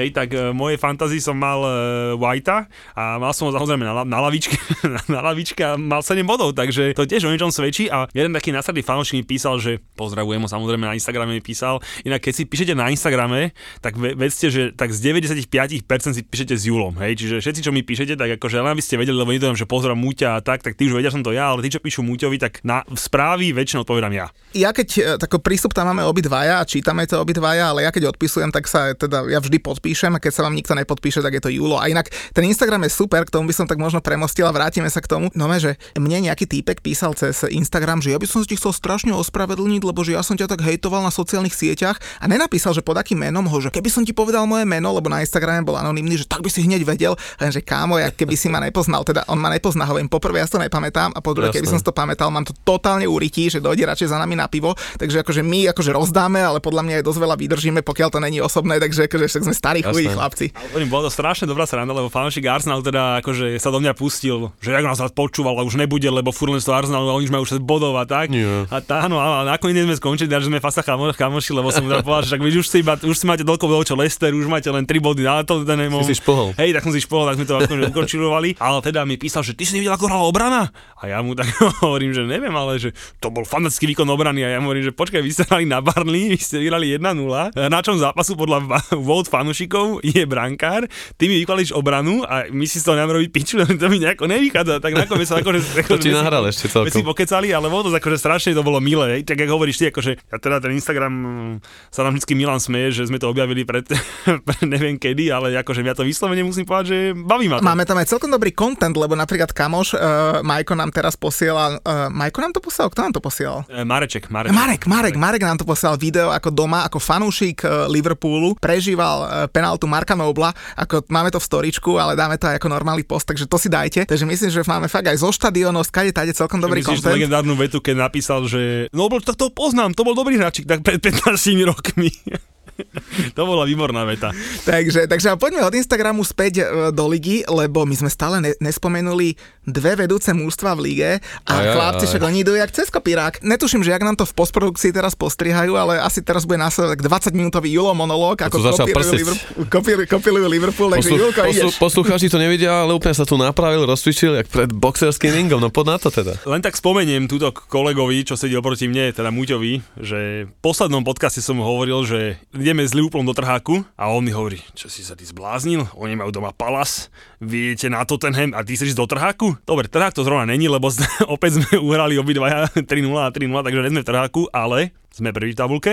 hej, tak v mojej fantazii som mal uh, Whitea a mal som ho samozrejme na, na lavičke, na lavičke a mal 7 bodov, takže to tiež o niečom svedčí a jeden taký následný fanúšik mi písal, že pozdravujem ho samozrejme na Instagrame mi písal, inak keď si píšete na Instagrame, tak ve- vedzte, že tak z 95% si píšete s Julom, hej, čiže všetci, čo mi píšete, tak akože len aby ste vedeli, lebo nedojem, že pozdrav Muťa a tak, tak ty už vedia, som to ja, ale tí, čo píšu Muťovi, tak na správy väčšinou odpovedám ja. ja keď e, tako prístup tam máme obidvaja a čítame to obidvaja, ale ja keď odpisujem, tak sa teda ja vždy podpíšem a keď sa vám nikto nepodpíše, tak je to Julo. A inak ten Instagram je super, k tomu by som tak možno premostil a vrátime sa k tomu. No že mne nejaký týpek písal cez Instagram, že ja by som sa ti chcel strašne ospravedlniť, lebo že ja som ťa tak hejtoval na sociálnych sieťach a nenapísal, že pod akým menom ho, že keby som ti povedal moje meno, lebo na Instagrame bol anonymný, že tak by si hneď vedel, lenže kámo, ja keby si ma nepoznal, teda on ma nepozná, hovorím, poprvé ja si to nepamätám a po druhé, keby som si to pamätal, mám to totálne urytí, že dojde radšej za nami na pivo, takže akože my akože rozdáme, ale podľa mňa aj dosť veľa vydržíme, pokiaľ to není osobné, takže akože však sme starí chují chlapci. Ale bola to strašne dobrá sranda, lebo fanúšik Arsenal teda akože sa do mňa pustil, že jak nás počúval, ale už nebude, lebo furt len z toho Arsenalu a oni už majú 6 bodov a tak. Nie. A tá, no, a nakoniec sme skončili, až že sme fasa chamo, chamoši, lebo som teda povedal, že tak už si, iba, už si máte toľko čo Lester, už máte len 3 body na to, ten Si špohol. Hej, tak som si špohol, tak sme to akože ukončilovali, ale teda mi písal, že ty si nevidel, ako hrala obrana? A ja mu tak hovorím, že neviem, ale že to bol fantastický výkon obrany. A ja mu hovorím, že počkaj, vy ste hrali na Barney, vy ste vyhrali 1-0, na čom zápasu podľa Vote fanúšikov je brankár, ty mi vykladíš obranu a my si z toho nemáme robiť piču, to mi nejako nevychádza, tak nakoniec sa akože... To ti nahral ešte My si celkom. pokecali, ale bolo to akože strašne to bolo milé, tak ako hovoríš ty, akože ja teda ten Instagram mm, sa nám vždycky Milan smeje, že sme to objavili pred, neviem kedy, ale akože ja to vyslovene musím povedať, že baví ma to. Máme tam aj celkom dobrý content, lebo napríklad kamoš, uh, Majko nám teraz posiela, uh, Majko nám to posielal, kto nám to posielal? E, Mareček, Mareček. Marek, Marek, Marek nám to posielal video, ako doma, ako fanúšik eh, Liverpoolu prežíval eh, penaltu Marka Nobla, ako máme to v storičku, ale dáme to aj ako normálny post, takže to si dajte. Takže myslím, že máme fakt aj zo štadionov, skade tade celkom dobrý Myslíš content. legendárnu vetu, keď napísal, že no bol, tak to poznám, to bol dobrý hráčik, tak pred 15 rokmi. to bola výborná veta. Takže, takže poďme od Instagramu späť e, do ligy, lebo my sme stále ne, nespomenuli dve vedúce mužstva v lige a Aj, chlapci aj. však oni idú jak cez kopírák. Netuším, že jak nám to v postprodukcii teraz postrihajú, ale asi teraz bude následovať 20 minútový Julo monológ, ako kopírujú. Liverpool, kopírujú, kopírujú Liverpool, takže Poslu- Julko, ideš. poslu- poslucháči to nevidia, ale úplne sa tu napravil, rozcvičil, jak pred boxerským ringom, no poď na to teda. Len tak spomeniem túto kolegovi, čo sedel proti mne, teda Muťovi, že v poslednom podcaste som hovoril, že ideme s Liverpoolom do trháku a on mi hovorí, čo si sa ty zbláznil, oni majú doma Palas, vy idete na Tottenham a ty chceš ísť do trháku? Dobre, trhák to zrovna není, lebo opäť sme uhrali obidvaja 3-0 a 3-0, takže sme v trháku, ale sme prvý v tabulke,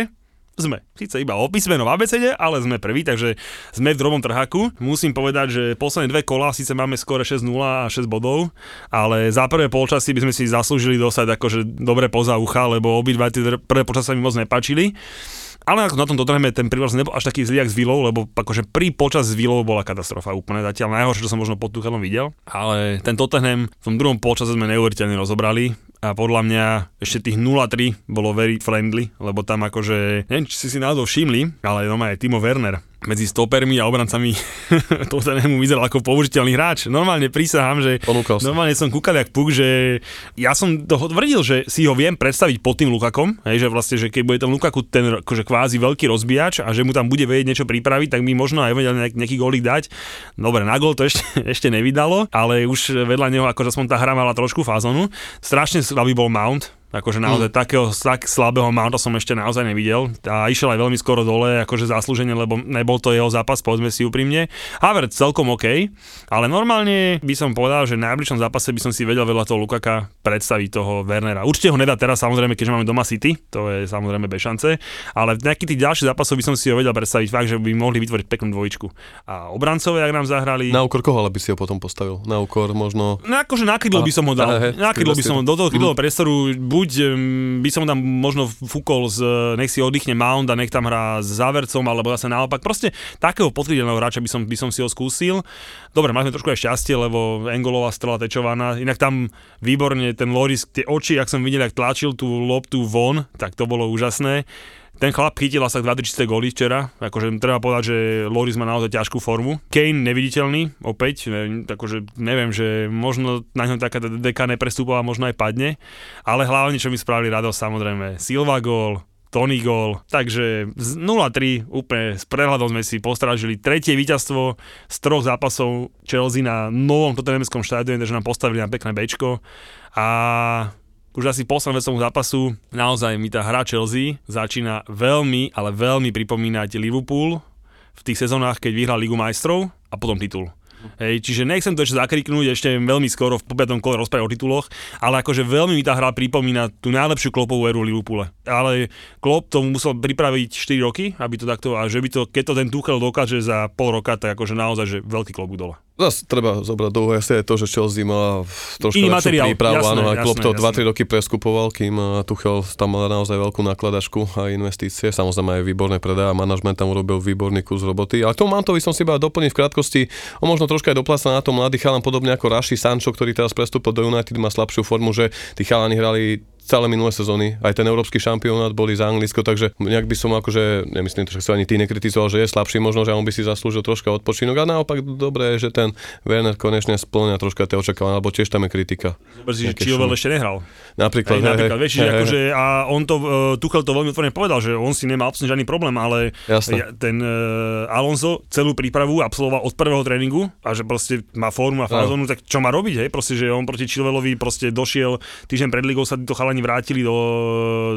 sme. Síce iba o písmeno v ABCD, ale sme prví, takže sme v drobnom trháku. Musím povedať, že posledné dve kola síce máme skore 6-0 a 6 bodov, ale za prvé polčasy by sme si zaslúžili dostať akože dobre poza ucha, lebo obidva tie prvé počasy sa mi moc nepáčili. Ale na tom Tottenhame ten príraz nebol až taký zlý jak s Villou, lebo akože pri počas s Villou bola katastrofa úplne zatiaľ. Najhoršie, čo som možno pod Tuchelom videl. Ale ten Tottenham v tom druhom polčase sme neuveriteľne rozobrali. A podľa mňa ešte tých 0-3 bolo very friendly, lebo tam akože, neviem, či si si náhodou všimli, ale doma je Timo Werner medzi stopermi a obrancami Tottenhamu vyzeral ako použiteľný hráč. Normálne prísahám, že Ponúkal normálne som kúkal jak puk, že ja som toho tvrdil, že si ho viem predstaviť pod tým Lukakom, hej, že vlastne, že keď bude ten Lukaku ten akože kvázi veľký rozbíjač a že mu tam bude vedieť niečo pripraviť, tak by možno aj vedel nejak, nejaký gólik dať. Dobre, na gól to ešte, ešte nevydalo, ale už vedľa neho akože aspoň tá hra mala trošku fázonu. Strašne slabý bol Mount, Akože naozaj mm. takého tak slabého mounta som ešte naozaj nevidel. A išiel aj veľmi skoro dole, akože zaslúžene, lebo nebol to jeho zápas, povedzme si úprimne. Havertz celkom OK, ale normálne by som povedal, že v najbližšom zápase by som si vedel vedľa toho Lukaka predstaviť toho Wernera. Určite ho nedá teraz samozrejme, keďže máme doma City, to je samozrejme bez šance, ale v nejakých tých ďalších zápasoch by som si ho vedel predstaviť fakt, že by mohli vytvoriť peknú dvojičku. A obrancové, ak nám zahrali, Na úkor koho ale by si ho potom postavil? Na úkor možno... No akože na kydlo by som ho dal. Aha, hej, na kydlo by som ho, do toho kydlového priestoru buď by som tam možno fúkol z, nech si oddychne Mount a nech tam hrá s závercom, alebo zase naopak. Proste takého potvrdeného hráča by som, by som si ho skúsil. Dobre, mali sme trošku aj šťastie, lebo Engolová strela tečovaná. Inak tam výborne ten Loris, tie oči, ak som videl, ak tlačil tú loptu von, tak to bolo úžasné. Ten chlap chytil asi 2 čisté góly včera, akože treba povedať, že Loris má naozaj ťažkú formu. Kane neviditeľný, opäť, ne, akože neviem, že možno na ňom taká deka neprestúpala, možno aj padne, ale hlavne, čo mi spravili radosť, samozrejme, Silva gól, Tony gól, takže z 0-3 úplne s prehľadom sme si postrážili tretie víťazstvo z troch zápasov Chelsea na novom Tottenhamskom štádione, takže nám postavili na pekné bečko. A už asi posledného vecomu zápasu naozaj mi tá hra Chelsea začína veľmi, ale veľmi pripomínať Liverpool v tých sezónach, keď vyhral Ligu majstrov a potom titul. Hej, čiže nechcem to ešte zakriknúť, ešte veľmi skoro v popiatom kole rozprávať o tituloch, ale akože veľmi mi tá hra pripomína tú najlepšiu klopovú éru Liverpoole. Ale Klopp to musel pripraviť 4 roky, aby to takto, a že by to, keď to ten Tuchel dokáže za pol roka, tak akože naozaj, že veľký klobúk dole. Zas treba zobrať do úvahy aj to, že Chelsea mala trošku Iný materiál, prípravu, jasné, áno, jasné, Klopp to jasné. 2-3 roky preskupoval, kým eh, Tuchel tam mal naozaj veľkú nakladačku a investície, samozrejme aj výborné predaj a manažment tam urobil výborný kus roboty. Ale k tomu Mantovi som si iba doplniť v krátkosti, on možno troška aj dopláca na to mladý chalan, podobne ako Raši Sancho, ktorý teraz prestúpil do United, má slabšiu formu, že tí chalani hrali celé minulé sezóny. Aj ten európsky šampionát boli za Anglicko, takže nejak by som akože, nemyslím to, že sa ani ty nekritizoval, že je slabší, možno, že on by si zaslúžil troška odpočinok. A naopak dobré je, že ten Werner konečne splňa troška tie očakávania, alebo tiež tam je kritika. Zober si, že Chilwell ešte nehral. Napríklad, Hej, hej, napríklad, hej, vieš, že hej, akože, a on to, uh, Tuchel to veľmi otvorene povedal, že on si nemá absolútne žiadny problém, ale Jasné. ja, ten uh, Alonso celú prípravu absolvoval od prvého tréningu a že proste má formu a fázonu, tak čo má robiť, hej, proste, že on proti Chilwellovi proste došiel, týždeň pred ligou sa títo chalani vrátili do,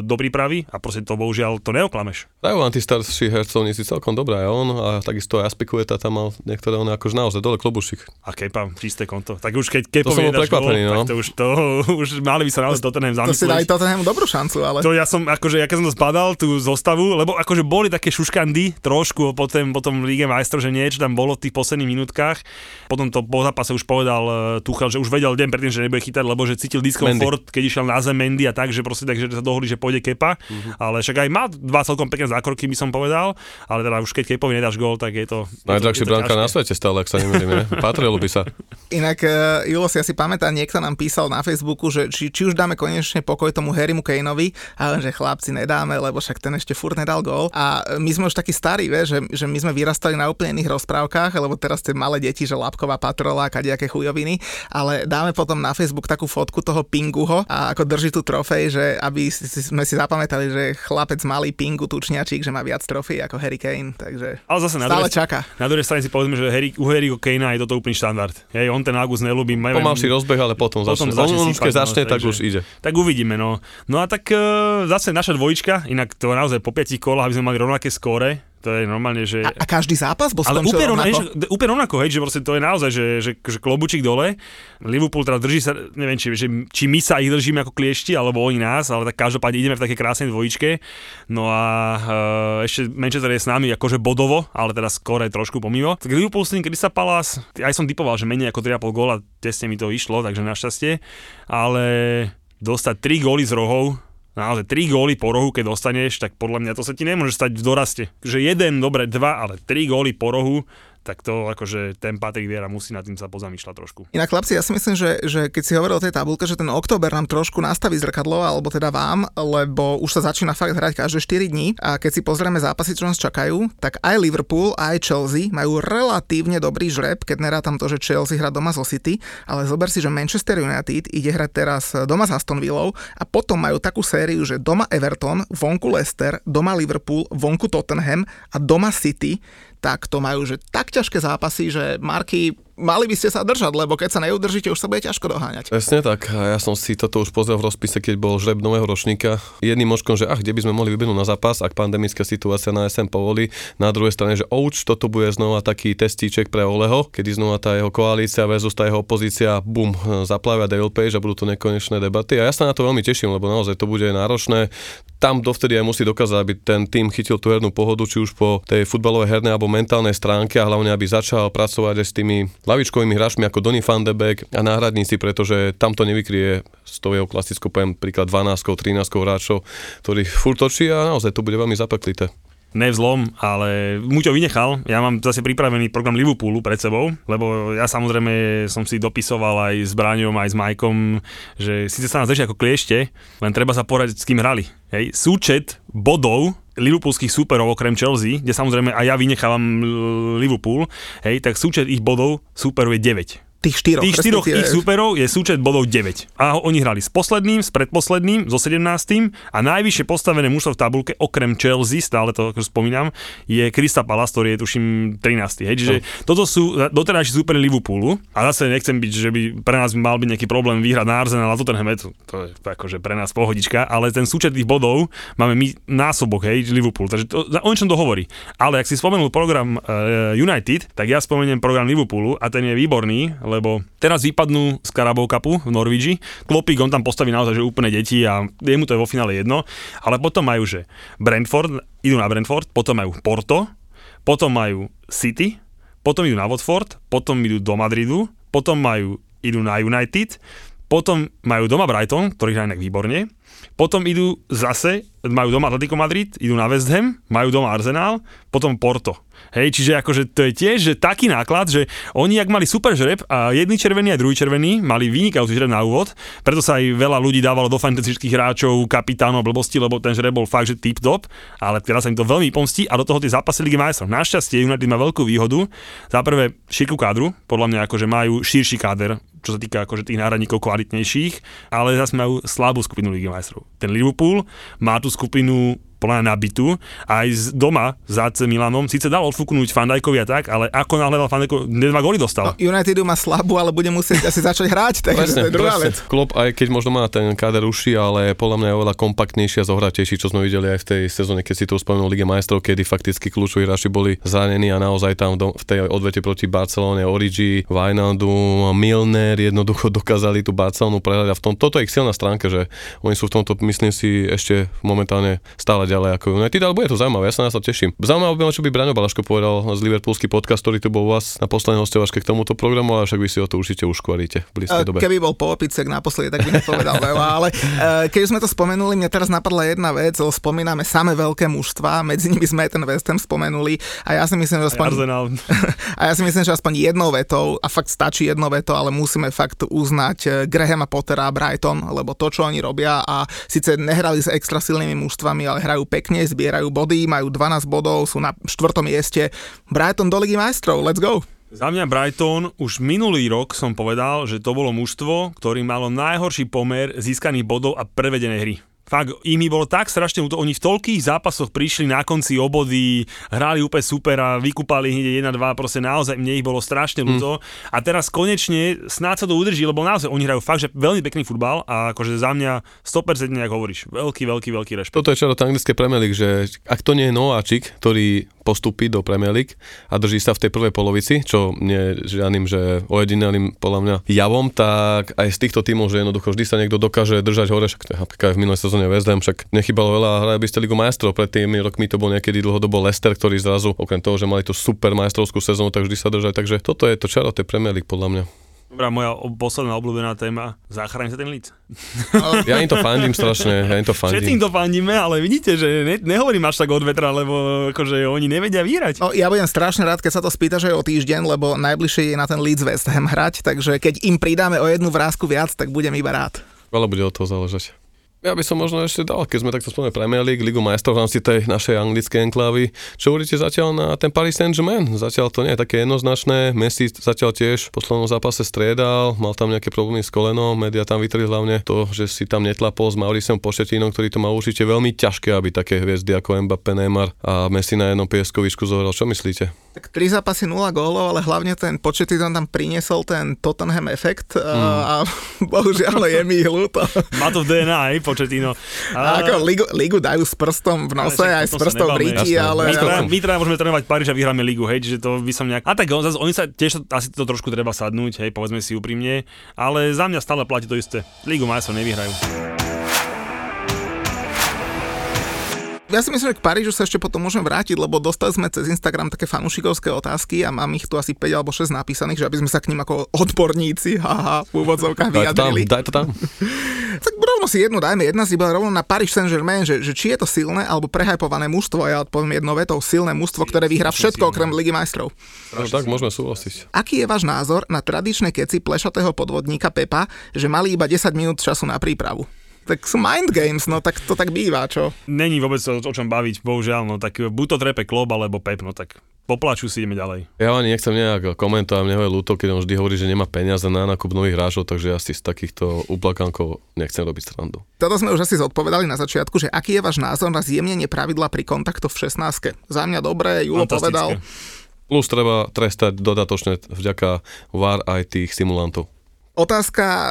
do prípravy a proste to bohužiaľ to neoklameš. Dajú vám tí starší hercovníci celkom dobré, aj on a takisto aj Aspikueta tam mal niektoré on akože naozaj dole klobušik. A Kepa, čisté konto. Tak už keď Kepa bol prekvapený, no. tak to už, to, už mali by sa naozaj Tottenham To si dali zamyslieť. Tottenhamu dobrú šancu, ale... To ja som, akože, ja keď som to spadal, tú zostavu, lebo akože boli také šuškandy trošku potom, potom v Líge majstrov, že niečo tam bolo v tých posledných minútkach. Potom to po zápase už povedal uh, Tuchel, že už vedel deň predtým, že nebude chytať, lebo že cítil diskomfort, keď išiel na zem Mendy a tak, že proste takže sa dohodli, že pôjde Kepa. Mhm. Ale však aj má dva celkom pekné zákroky, by som povedal. Ale teda už keď Kepovi nedáš gól, tak je to... to bránka na svete stále, ak sa nemýlim, ne? Patrilo by sa. Inak, uh, Julo si asi pamätá, niekto nám písal na Facebooku, že či, či už dáme konečne pokoj tomu Harrymu Kaneovi, ale že chlapci nedáme, lebo však ten ešte furt nedal gól. A my sme už takí starí, vie, že, že my sme vyrastali na úplne iných rozprávkach, lebo teraz ste malé deti, že Lapková patrola, kadejaké chujoviny, ale dáme potom na Facebook takú fotku toho Pinguho a ako drží tú trofej, že aby sme si zapamätali, že chlapec malý Pingu, tučniačík, že má viac trofej ako Harry Kane, takže Ale zase na stále druhej, čaká. na druhej strane si povedzme, že Harry, u Harryho Kanea je toto úplný štandard. Hej, on ten August nelúbi. Majú- Pomalší rozbeh, ale potom, Potom začne. začne On, už keď no, začne, tak takže- už ide. Tak uvidíme, no. No a tak e, zase naša dvojička, inak to naozaj po piatich kolách, aby sme mali rovnaké skóre, to je normálne, že... A, a každý zápas bol ale úplne, rovnako. že- úplne rovnako, hej, že proste to je naozaj, že, že, že klobučík dole. Liverpool teda drží sa, neviem, či, že, či my sa ich držíme ako kliešti, alebo oni nás, ale tak každopádne ideme v takej krásnej dvojičke. No a e, ešte Manchester je s nami akože bodovo, ale teda skore trošku pomimo. Tak Liverpool s tým Crystal Palace, aj som typoval, že menej ako 3,5 góla, tesne mi to išlo, takže našťastie. Ale dostať 3 góly z rohov, naozaj 3 góly po rohu, keď dostaneš, tak podľa mňa to sa ti nemôže stať v doraste. Že jeden, dobre, dva, ale 3 góly po rohu, tak to akože ten Patrik Viera musí nad tým sa pozamýšľať trošku. Inak chlapci, ja si myslím, že, že keď si hovoril o tej tabulke, že ten október nám trošku nastaví zrkadlo, alebo teda vám, lebo už sa začína fakt hrať každé 4 dní a keď si pozrieme zápasy, čo nás čakajú, tak aj Liverpool, aj Chelsea majú relatívne dobrý žreb, keď nerátam to, že Chelsea hrá doma zo City, ale zober si, že Manchester United ide hrať teraz doma s Aston Villou a potom majú takú sériu, že doma Everton, vonku Leicester, doma Liverpool, vonku Tottenham a doma City, tak to majú, že tak ťažké zápasy, že Marky, mali by ste sa držať, lebo keď sa neudržíte, už sa bude ťažko doháňať. Presne tak. Ja som si toto už pozrel v rozpise, keď bol žreb nového ročníka. Jedným očkom, že ach, kde by sme mohli vybehnúť na zápas, ak pandemická situácia na SM povolí. Na druhej strane, že ouč, toto bude znova taký testíček pre Oleho, kedy znova tá jeho koalícia versus tá jeho opozícia, bum, zaplavia Devil Page a budú to nekonečné debaty. A ja sa na to veľmi teším, lebo naozaj to bude náročné. Tam dovtedy aj musí dokázať, aby ten tým chytil tú hernú pohodu, či už po tej futbalovej hernej alebo mentálnej stránke a hlavne, aby začal pracovať aj s tými lavičkovými hráčmi ako Donny van de Beek a náhradníci, pretože tam to nevykrie s tou jeho klasickou, poviem príklad 12 13 hráčov, ktorí furt točí a naozaj to bude veľmi zapeklité. Nevzlom, ale Muťo vynechal. Ja mám zase pripravený program Liverpoolu pred sebou, lebo ja samozrejme som si dopisoval aj s Braňom, aj s Majkom, že síce sa nás držia ako kliešte, len treba sa poradiť s kým hrali. Hej. Súčet bodov liverpoolských súperov okrem Chelsea, kde samozrejme aj ja vynechávam Liverpool, hej, tak súčet ich bodov súperov je 9. Tých štyroch. Tých štyroch ich súperov je súčet bodov 9. A oni hrali s posledným, s predposledným, so 17. a najvyššie postavené mužstvo v tabulke, okrem Chelsea, stále to ako spomínam, je Krista Palace, ktorý je tuším 13. Hej, čiže toto sú doterajší súperi Liverpoolu a zase nechcem byť, že by pre nás mal byť nejaký problém vyhrať na Arsenal a Tottenham, to, to je akože pre nás pohodička, ale ten súčet tých bodov máme my násobok, hej, Liverpool, takže to, o ničom to hovorí. Ale ak si spomenul program uh, United, tak ja spomeniem program Liverpoolu a ten je výborný, lebo teraz vypadnú z Carabao Cupu v Norvíži. Klopík, on tam postaví naozaj že úplne deti a jemu to je vo finále jedno. Ale potom majú, že Brentford, idú na Brentford, potom majú Porto, potom majú City, potom idú na Watford, potom idú do Madridu, potom majú, idú na United, potom majú doma Brighton, ktorý hrá inak výborne, potom idú zase, majú doma Atletico Madrid, idú na West Ham, majú doma Arsenal, potom Porto. Hej, čiže akože to je tiež že taký náklad, že oni ak mali super žreb a jedný červený a druhý červený mali vynikajúci žreb na úvod, preto sa aj veľa ľudí dávalo do fantastických hráčov, kapitánov, blbosti, lebo ten žreb bol fakt, že tip top, ale teraz sa im to veľmi pomstí a do toho tie zápasy Ligy majstrov. Našťastie United má veľkú výhodu, za prvé šírku kádru, podľa mňa akože majú širší káder čo sa týka akože tých náhradníkov kvalitnejších, ale zase majú slabú skupinu Ligy majstrov. Ten Liverpool má tú skupinu mňa nabitú. Aj z doma za AC Milanom síce dal odfúknúť Fandajkovi a tak, ale ako náhle dal Fandajkovi, dva góly dostal. No, Unitedu má slabú, ale bude musieť asi začať hrať, takže presne, to je druhá presne. vec. Klopp, aj keď možno má ten káder uši, ale podľa mňa je oveľa kompaktnejší a zohratejší, čo sme videli aj v tej sezóne, keď si to spomenul Lige majstrov, kedy fakticky kľúčoví hráči boli zranení a naozaj tam v tej odvete proti Barcelone, Origi, Vajnaldu, Milner jednoducho dokázali tú Barcelonu prehrať a v tom, toto je ich silná stránka, že oni sú v tomto, myslím si, ešte momentálne stále ďalej ako United, ale bude to zaujímavé, ja sa na to teším. Zaujímavé by čo by Braňo Balaško povedal z Liverpoolský podcast, ktorý tu bol u vás na poslednej hostovačke k tomuto programu, ale však vy si o to určite uškvaríte v blízkej dobe. Keby bol po opicek naposledy, tak by nepovedal veľa, ale e, keď sme to spomenuli, mne teraz napadla jedna vec, spomíname samé veľké mužstva, medzi nimi sme aj ten West Ham spomenuli a ja si myslím, že aspoň, a ja si myslím, že aspoň jednou vetou, a fakt stačí jednou vetou, ale musíme fakt uznať e, Grahama Pottera a Brighton, lebo to, čo oni robia a síce nehrali s extra silnými mužstvami, ale hrajú pekne, zbierajú body, majú 12 bodov, sú na štvrtom mieste. Brighton do Ligy majstrov, let's go! Za mňa Brighton už minulý rok som povedal, že to bolo mužstvo, ktorý malo najhorší pomer získaných bodov a prevedenej hry. Fakt, im bolo tak strašne to Oni v toľkých zápasoch prišli na konci obody, hrali úplne super a vykúpali hneď 1-2, proste naozaj mne ich bolo strašne ľúto. Mm. A teraz konečne snáď sa to udrží, lebo naozaj oni hrajú fakt, že veľmi pekný futbal a akože za mňa 100% nejak hovoríš. Veľký, veľký, veľký rešpekt. Toto je čaro anglické Premier League, že ak to nie je nováčik, ktorý postupí do Premier League a drží sa v tej prvej polovici, čo nie je žiadnym, že ojedinelým podľa mňa javom, tak aj z týchto tímov, že jednoducho vždy sa niekto dokáže držať hore, však aj v minulej sezóne West Ham, však nechybalo veľa hrajú by ste Ligu majstrov, pred tými rokmi to bol niekedy dlhodobo Leicester, ktorý zrazu, okrem toho, že mali tú super majstrovskú sezónu, tak vždy sa držali, takže toto je to čaro tej Premier League podľa mňa. Dobrá, moja posledná obľúbená téma. Zachráň sa ten líc. Ja im to fandím strašne, ja im to fandím. Všetkým to fandíme, ale vidíte, že ne, nehovorím až tak od vetra, lebo akože oni nevedia vyhrať. No, ja budem strašne rád, keď sa to spýtaš aj o týždeň, lebo najbližšie je na ten Leeds West Ham hrať, takže keď im pridáme o jednu vrázku viac, tak budem iba rád. Veľa bude od toho záležať. Ja by som možno ešte dal, keď sme takto spomenuli Premier League, Ligu majstrov v rámci tej našej anglickej enklávy. Čo hovoríte zatiaľ na ten Paris Saint-Germain? Zatiaľ to nie je také jednoznačné. Messi zatiaľ tiež v poslednom zápase striedal, mal tam nejaké problémy s kolenom, média tam vytrli hlavne to, že si tam netlapol s Mauriciom Pošetínom, ktorý to má určite veľmi ťažké, aby také hviezdy ako Mbappé, Neymar a Messi na jednom pieskovisku zohral. Čo myslíte? Tak tri zápasy 0 gólov, ale hlavne ten Pochettino tam priniesol ten Tottenham efekt mm. a bohužiaľ je mi ľúto. Má to v DNA, aj Pochettino. A... Ako ligu, ligu dajú s prstom v nose, aj s prstom v ríti, ale... My, ale... my teda môžeme trénovať Paríž a vyhráme ligu, hej, že to by som nejak... A tak zase, oni sa tiež asi to trošku treba sadnúť, hej, povedzme si úprimne, ale za mňa stále platí to isté. Ligu majstrov nevyhrajú. Ja si myslím, že k Parížu sa ešte potom môžeme vrátiť, lebo dostali sme cez Instagram také fanúšikovské otázky a mám ich tu asi 5 alebo 6 napísaných, že aby sme sa k ním ako odborníci, haha, v úvodzovkách vyjadrili. Daj to tam, daj to tam. tak rovno si jednu dajme, jedna si bola rovno na Paris Saint-Germain, že, že či je to silné alebo prehajpované mužstvo, ja odpoviem jednou vetou, silné mužstvo, ktoré vyhrá všetko okrem Ligy majstrov. No tak môžeme súhlasiť. Aký je váš názor na tradičné keci plešatého podvodníka Pepa, že mali iba 10 minút času na prípravu? Tak sú mind games, no tak to tak býva, čo? Není vôbec o, o čom baviť, bohužiaľ, no tak buď to trepe klop alebo pep, no tak poplaču si ideme ďalej. Ja ani nechcem nejak komentovať, mne je ľúto, keď on vždy hovorí, že nemá peniaze na nákup nových hráčov, takže ja si z takýchto uplakankov nechcem robiť strandu. Toto sme už asi zodpovedali na začiatku, že aký je váš názor na zjemnenie pravidla pri kontaktoch v 16. Za mňa dobré, Julo povedal. Plus treba trestať dodatočne vďaka VAR aj tých simulantov. Otázka, e,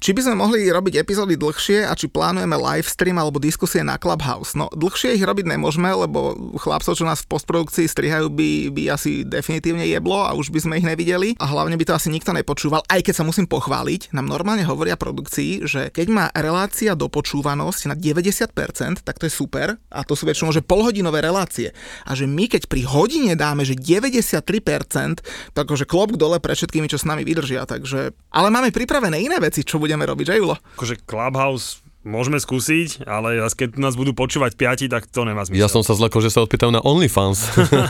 či by sme mohli robiť epizódy dlhšie a či plánujeme live stream alebo diskusie na Clubhouse. No dlhšie ich robiť nemôžeme, lebo chlapcov, čo nás v postprodukcii strihajú, by, by asi definitívne jeblo a už by sme ich nevideli a hlavne by to asi nikto nepočúval. Aj keď sa musím pochváliť, nám normálne hovoria produkcii, že keď má relácia dopočúvanosť na 90%, tak to je super a to sú väčšinou že polhodinové relácie. A že my keď pri hodine dáme, že 93%, tak akože klop dole pre všetkými, čo s nami vydržia. Takže, ale mám máme pripravené iné veci, čo budeme robiť, že Julo? Akože Clubhouse môžeme skúsiť, ale keď nás budú počúvať piati, tak to nemá zmysel. Ja som sa zlakol, že sa odpýtam na OnlyFans.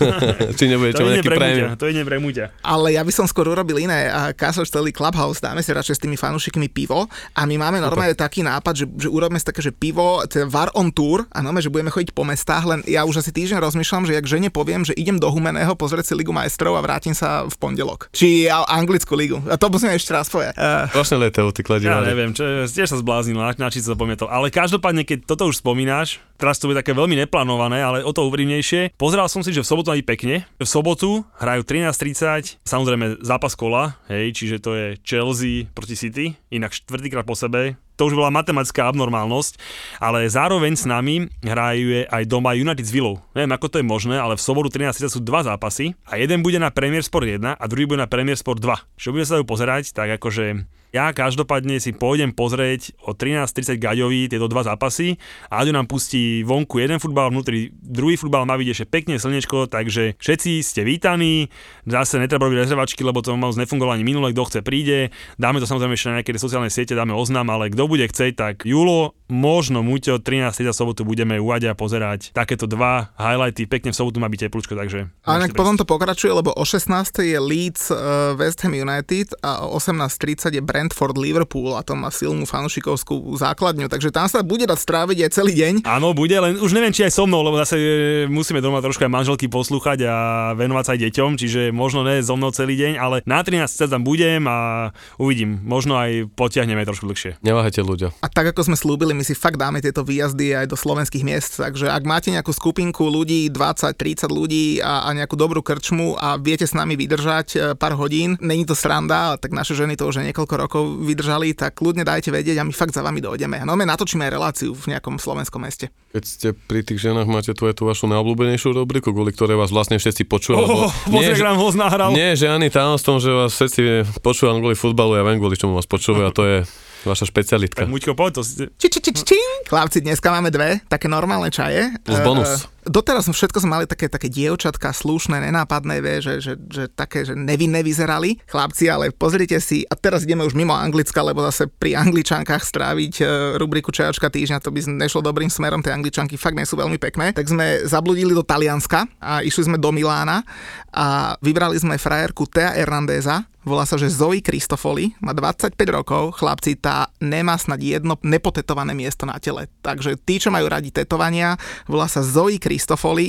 Či nebude čo nejaký prémium. to ide pre muťa. Ale ja by som skôr urobil iné. A Castle Steli Clubhouse, dáme si radšej s tými fanúšikmi pivo a my máme normálne taký nápad, že, že urobíme si také, že pivo, teda var on tour a normálne, že budeme chodiť po mestách, len ja už asi týždeň rozmýšľam, že jak žene poviem, že idem do Humeného pozrieť si Ligu majstrov a vrátim sa v pondelok. Či a- anglickú ligu. A to musíme ešte raz povedať. Uh, Vlastne leteo, ty Ja kladivári. neviem, čo, tiež sa zbláznil, na, na či sa to. Ale každopádne, keď toto už spomínaš, teraz to bude také veľmi neplánované, ale o to úprimnejšie. Pozeral som si, že v sobotu aj pekne. V sobotu hrajú 13.30, samozrejme zápas kola, hej, čiže to je Chelsea proti City, inak štvrtýkrát po sebe. To už bola matematická abnormálnosť, ale zároveň s nami hrajú aj doma United s Villou. Neviem, ako to je možné, ale v sobotu 13.30 sú dva zápasy a jeden bude na Premier Sport 1 a druhý bude na Premier Sport 2. Čo budeme sa dajú pozerať, tak akože ja každopádne si pôjdem pozrieť o 13.30 Gaďovi tieto dva zápasy a Aďo nám pustí vonku jeden futbal, vnútri druhý futbal, má byť ešte pekne slnečko, takže všetci ste vítaní, zase netreba robiť rezervačky, lebo to moc nefungovalo ani minule, kto chce príde, dáme to samozrejme ešte na nejaké sociálne siete, dáme oznam, ale kto bude chcieť, tak Julo, možno Muťo, 13. sobotu budeme u Aďa pozerať takéto dva highlighty, pekne v sobotu má byť teplúčko, takže... a inak potom to pokračuje, lebo o 16. je Leeds uh, West Ham United a o 18.30 je Brentford Liverpool a to má silnú fanušikovskú základňu, takže tam sa bude dať stráviť aj celý deň. Áno, bude, len už neviem, či aj so mnou, lebo zase e, musíme doma trošku aj manželky poslúchať a venovať sa aj deťom, čiže možno ne so mnou celý deň, ale na 13 sa tam budem a uvidím, možno aj potiahneme trošku dlhšie. Neváhajte ľudia. A tak ako sme slúbili, my si fakt dáme tieto výjazdy aj do slovenských miest, takže ak máte nejakú skupinku ľudí, 20-30 ľudí a, a nejakú dobrú krčmu a viete s nami vydržať e, pár hodín, není to sranda, tak naše ženy to už aj niekoľko rokov vydržali, tak ľudne dajte vedieť a my fakt za vami dojdeme. No my natočíme aj reláciu v nejakom slovenskom meste. Keď ste pri tých ženách, máte tu aj tú vašu najobľúbenejšiu rubriku, kvôli ktorej vás vlastne všetci počúvajú. Oh, pozri, že- nám ho nahral. Nie, že ani tajomstvom, že vás všetci počúvajú kvôli futbalu, ja viem kvôli čomu vás počúvajú a to je vaša špecialitka. Tak Muťko, poď to. si- Či, či, či, či, či. Chlapci, dneska máme dve také normálne čaje. Plus Eh, bonus. Doteraz sme všetko sme mali také, také dievčatka, slušné, nenápadné, vie, že, že, že, také, že nevinné vyzerali. Chlapci, ale pozrite si, a teraz ideme už mimo Anglicka, lebo zase pri Angličankách stráviť eh, rubriku Čajočka týždňa, to by nešlo dobrým smerom, tie Angličanky fakt nie sú veľmi pekné. Tak sme zabludili do Talianska a išli sme do Milána a vybrali sme frajerku Tea Hernandeza, Volá sa, že Zoe Kristofoli, má 25 rokov, chlapci, tá nemá snad jedno nepotetované miesto na tele. Takže tí, čo majú radi tetovania, volá sa Zoe Kristofoli,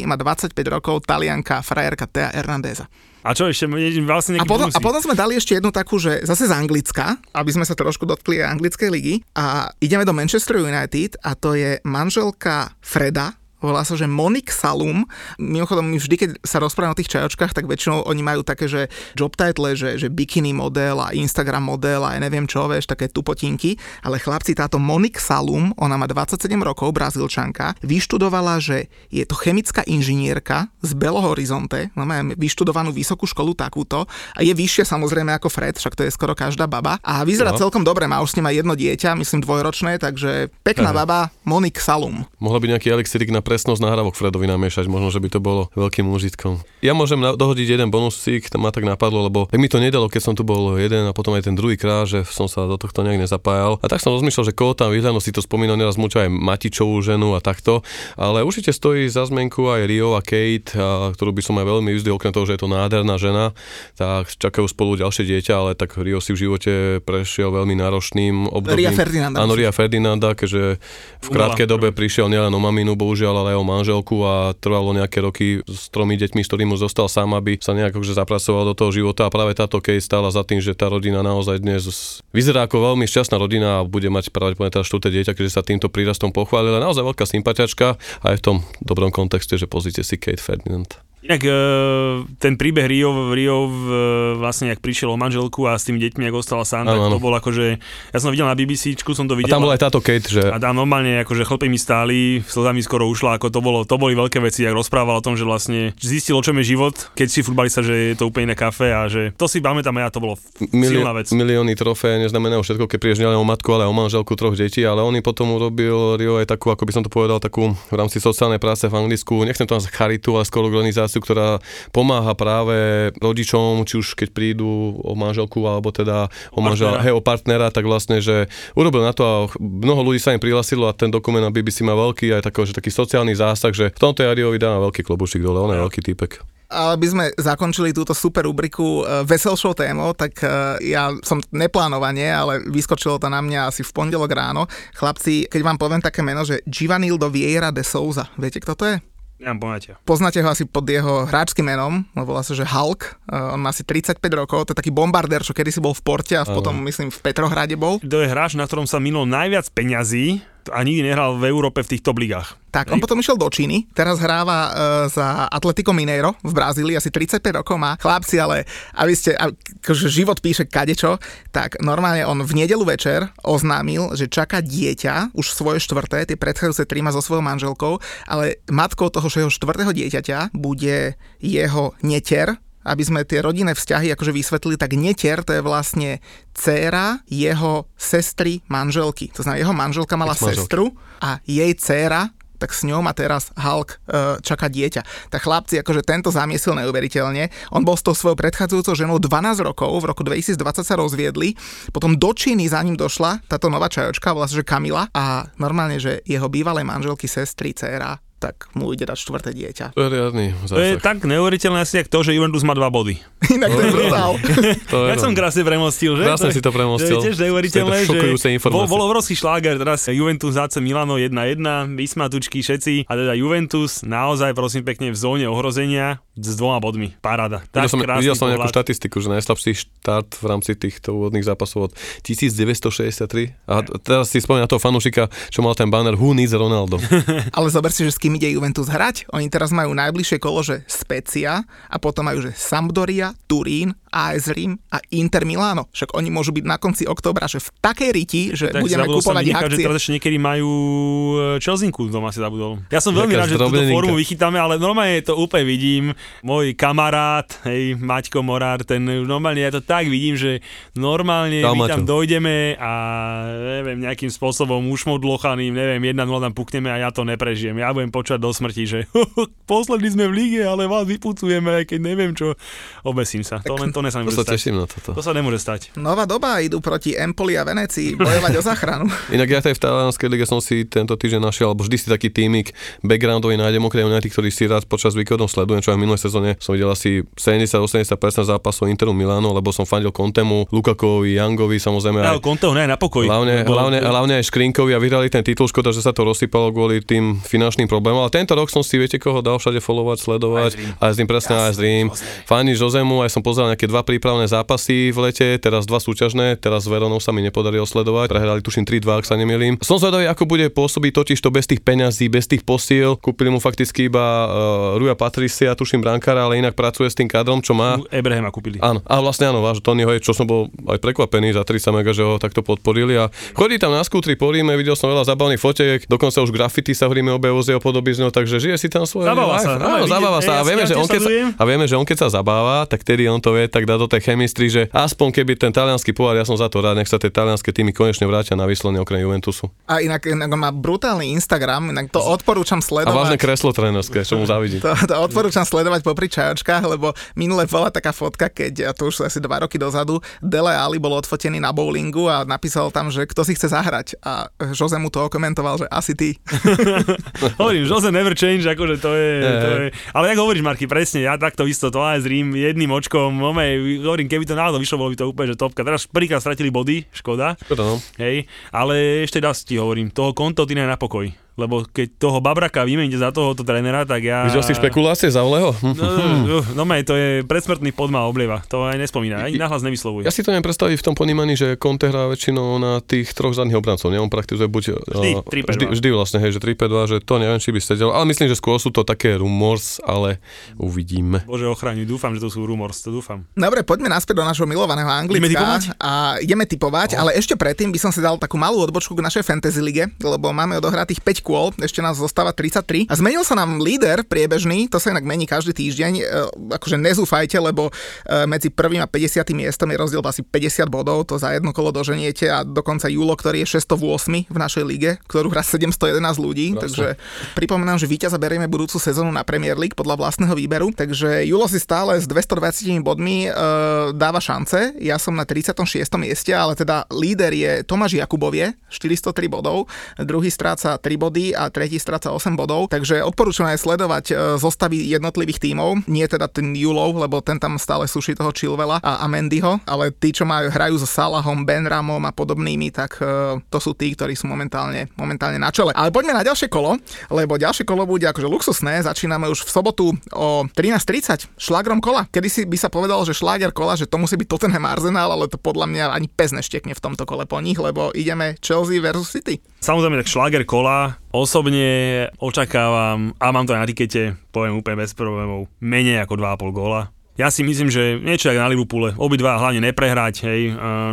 má 25 rokov, talianka, frajerka Tea Hernandeza. A čo ešte, vlastne A potom, a potom sme dali ešte jednu takú, že zase z Anglicka, aby sme sa trošku dotkli anglickej ligy. A ideme do Manchester United a to je manželka Freda, volá sa, že Monique Salum. Mimochodom, my vždy, keď sa rozprávame o tých čajočkách, tak väčšinou oni majú také, že job title, že, že bikini model a Instagram model a ja neviem čo, vieš, také tupotinky. Ale chlapci, táto Monique Salum, ona má 27 rokov, brazílčanka, vyštudovala, že je to chemická inžinierka z Belo Horizonte, má vyštudovanú vysokú školu takúto a je vyššia samozrejme ako Fred, však to je skoro každá baba. A vyzerá No. celkom dobre, má už s ním aj jedno dieťa, myslím dvojročné, takže pekná Aha. baba, Monique Salum. Mohla by nejaký elixírik na presnosť nahrávok Fredovi namiešať, možno, že by to bolo veľkým užitkom. Ja môžem na- dohodiť jeden bonusík, to ma tak napadlo, lebo tak mi to nedalo, keď som tu bol jeden a potom aj ten druhý krát, že som sa do tohto nejak nezapájal. A tak som rozmýšľal, že koho tam vyhľadnú, si to spomínal neraz muča aj Matičovú ženu a takto, ale určite stojí za zmenku aj Rio a Kate, a, ktorú by som aj veľmi vyzdvihol, okrem toho, že je to nádherná žena, tak čakajú spolu ďalšie dieťa, ale tak Rio si v živote prešiel veľmi náročným obdobím. Ria Ferdinanda. Áno, Ria Ferdinanda, keďže v krátkej dobe prišiel nielen o maminu, bohužiaľ, ale aj o manželku a trvalo nejaké roky s tromi deťmi, s ktorými už zostal sám, aby sa nejak akože zapracoval do toho života a práve táto case stála za tým, že tá rodina naozaj dnes vyzerá ako veľmi šťastná rodina a bude mať pravdepodobne teraz štvrté dieťa, keďže sa týmto prírastom pochválila. Naozaj veľká sympatiačka aj v tom dobrom kontexte, že pozrite si Kate Ferdinand. Inak e, ten príbeh Rio, Rio v, vlastne, jak prišiel o manželku a s tými deťmi, jak ostala sám, tak to bol akože, ja som videl na BBC, som to A videl. tam bola aj táto Kate, že a tam normálne akože chlpy mi stáli, slzami skoro ušla, ako to bolo, to boli veľké veci, jak rozprával o tom, že vlastne zistil, o čom je život, keď si futbalista, že je to úplne iné kafe a že to si pamätám aj ja, to bolo Milio- silná vec. milióny trofé neznamenajú všetko, keď prídeš nielen o matku, ale o manželku troch detí, ale on potom urobil Rio aj takú, ako by som to povedal, takú v rámci sociálnej práce v Anglicku, nechcem to nazvať charitu, ale skôr organizáciu, organizáciu, ktorá pomáha práve rodičom, či už keď prídu o manželku alebo teda o, manžela, partnera. hej, o partnera, tak vlastne, že urobil na to a mnoho ľudí sa im prihlasilo a ten dokument na BBC má veľký aj taký, že taký sociálny zásah, že v tomto Jariovi dáva veľký klobučík dole, on je veľký typek. Ale by sme zakončili túto super rubriku e, veselšou témou, tak e, ja som neplánovanie, ale vyskočilo to na mňa asi v pondelok ráno. Chlapci, keď vám poviem také meno, že Givanildo Vieira de Souza, viete kto to je? Nemám poňatia. Poznáte ho asi pod jeho hráčským menom, no volá sa, že Hulk. Uh, on má asi 35 rokov, to je taký bombardér, čo kedysi bol v Porte a potom, myslím, v Petrohrade bol. To je hráč, na ktorom sa minulo najviac peňazí a nikdy nehral v Európe v tých top ligách. Tak, on potom išiel do Číny, teraz hráva uh, za Atletico Mineiro v Brazílii, asi 35 rokov má. Chlapci, ale aby ste, akože život píše kadečo, tak normálne on v nedelu večer oznámil, že čaká dieťa, už svoje štvrté, tie predchádzajúce tri má so svojou manželkou, ale matkou toho, jeho štvrtého dieťaťa bude jeho neter, aby sme tie rodinné vzťahy akože vysvetlili, tak netier to je vlastne dcéra jeho sestry manželky. To znamená, jeho manželka mala Ex-manželky. sestru a jej dcéra tak s ňou má teraz Hulk e, čaká dieťa. Tak chlapci, akože tento zamiesil neuveriteľne. On bol s tou svojou predchádzajúcou ženou 12 rokov, v roku 2020 sa rozviedli, potom do Číny za ním došla táto nová čajočka, volá sa, že Kamila a normálne, že jeho bývalej manželky, sestry, dcéra, tak mu ide dať štvrté dieťa. To je riadny To je zásah. tak neuveriteľné asi, jak to, že Juventus má dva body. Inak to je brutál. To je Jak som no. krásne premostil, že? Krásne si to premostil. To je tiež neuveriteľné, že bol, bol obrovský šláger, teraz Juventus AC Milano 1-1, vysmatučky všetci a teda Juventus naozaj prosím pekne v zóne ohrozenia s dvoma bodmi. Paráda. Tak Videl som, krásny videl som nejakú štatistiku, že najslabší štart v rámci týchto úvodných zápasov od 1963. A teraz si spomínam na toho fanúšika, čo mal ten banner Who needs Ronaldo. Ale zober si, že s kým ide Juventus hrať. Oni teraz majú najbližšie kolo, že Specia a potom majú, že Sampdoria, Turín, AS Rím a Inter Milano. Však oni môžu byť na konci októbra, že v takej riti, že Tak budeme som kupovať ich vynikať, že akcie. teraz ešte niekedy majú e, Chelsinku doma si zabudol. Ja som veľmi rád, že túto formu vychytáme, ale normálne to úplne vidím. Môj kamarát, hej, Maťko Morár, ten normálne ja to tak vidím, že normálne Čau, my tam dojdeme a neviem, nejakým spôsobom ušmodlochaným, neviem, 1-0 tam pukneme a ja to neprežijem. Ja budem počať do smrti, že poslední sme v líge, ale vás vypucujeme, aj keď neviem čo. Obesím sa. To len to sa To nemôže sa stať. teším na toto. To sa nemôže stať. Nová doba, idú proti Empoli a Venecii bojovať o záchranu. Inak ja aj v talianskej lige som si tento týždeň našiel, alebo vždy si taký týmik backgroundový nájdem okrem United, ktorý si rád počas víkendov sledujem, čo aj v minulej sezóne som videl asi 70-80% zápasov Interu Milano, lebo som fandil Kontemu, Lukakovi, Youngovi, samozrejme Ja, aj Conteho ne, na pokoj. Hlavne, Lebo- hlavne, hlavne aj Škrinkovi a vyhrali ten titul, škoda, že sa to rozsypalo kvôli tým finančným problémom, ale tento rok som si, viete koho dal všade followovať, sledovať, aj s ním presne, aj s Rím. Fani Josemu, aj som pozeral nejaké dva prípravné zápasy v lete, teraz dva súťažné, teraz s Veronou sa mi nepodarilo sledovať, prehrali tuším 3-2, ak sa nemýlim. Som zvedavý, ako bude pôsobiť totiž to bez tých peňazí, bez tých posíl. Kúpili mu fakticky iba uh, Ruja Patricia, tuším brankára, ale inak pracuje s tým kádrom, čo má. Ebrahima kúpili. Áno, a vlastne áno, váš Tonyho je, čo som bol aj prekvapený za 30 mega, že ho takto podporili a chodí tam na skútri po Ríme, videl som veľa zabavných fotiek, dokonca už graffiti sa v Ríme objavujú z jeho podobizňou, takže žije si tam svoje Zabáva life. sa, no, Áno, zabáva sa a ja si- vieme, ja že tiež on keď sa, sledujem. a vieme, že on keď sa zabáva, tak tedy on to vie, tak dá do tej chemistry, že aspoň keby ten talianský pohár, ja som za to rád, nech sa tie talianské týmy konečne vrátia na výsledne okrem Juventusu. A inak, inak má brutálny Instagram, inak to odporúčam A vážne sledovať. kreslo trénerské, čo mu závidím. To, to odporúčam sledovať popri čajočkách, lebo minule bola taká fotka, keď, a to už asi dva roky dozadu, Dele Ali bol odfotený na bowlingu a napísal tam, že kto si chce zahrať. A Jose mu to okomentoval, že asi ty. Hovorím, Jose never change, akože to je, to je... Ale jak hovoríš, Marky, presne, ja takto isto, to aj s Rím, jedným očkom, mome, hovorím, keby to náhodou vyšlo, bolo by to úplne, že topka. Teraz prvýkrát stratili body, škoda, Škoda, no. hej, ale ešte raz ti hovorím, toho konto ty na pokoj. Lebo keď toho Babraka vymeníte za tohoto trénera, tak ja... Videl si špekulácie za Oleho? Hm. No, no, no, to je predsmrtný podma oblieva, to aj nespomína, ani nahlas nevyslovuje. Ja si to neviem predstaviť v tom ponímaní, že Conte hrá väčšinou na tých troch zadných obrancov. Nie? On praktizuje buď... Vždy uh, 3-5-2. vždy, vždy, vlastne, hej, že 3-5-2, že to neviem, či by sedel. Ale myslím, že skôr sú to také rumors, ale uvidíme. Bože ochraňuj, dúfam, že to sú rumors, to dúfam. Dobre, poďme naspäť do našho milovaného Ideme Anglicka. typovať? A ideme typovať, ale ešte predtým by som si dal takú malú odbočku k našej fantasy lige, lebo máme odohratých 5 kôl, ešte nás zostáva 33 a zmenil sa nám líder priebežný, to sa inak mení každý týždeň, e, akože nezúfajte, lebo e, medzi prvým a 50. miestom je rozdiel asi 50 bodov, to za jedno kolo doženiete a dokonca Julo, ktorý je 608 v našej lige, ktorú hrá 711 ľudí, Prasne. takže pripomínam, že víťaza berieme budúcu sezónu na Premier League podľa vlastného výberu, takže Julo si stále s 220 bodmi e, dáva šance, ja som na 36. mieste, ale teda líder je Tomáš Jakubovie, 403 bodov, druhý stráca 3 body a tretí stráca 8 bodov, takže odporúčam aj sledovať e, zostavy jednotlivých tímov, nie teda ten Julov, lebo ten tam stále suší toho Chilvela a Amendyho, ale tí, čo majú, hrajú so Salahom, Benramom a podobnými, tak uh, to sú tí, ktorí sú momentálne, momentálne na čele. Ale poďme na ďalšie kolo, lebo ďalšie kolo bude akože luxusné, začíname už v sobotu o 13.30 šlagrom kola. Kedy si by sa povedal, že šláger kola, že to musí byť Tottenham Arsenal, ale to podľa mňa ani pes neštekne v tomto kole po nich, lebo ideme Chelsea versus City. Samozrejme, tak šláger kola. Osobne očakávam, a mám to na tikete, poviem úplne bez problémov, menej ako 2,5 góla. Ja si myslím, že niečo ako na Liverpoole, obidva hlavne neprehrať, hej,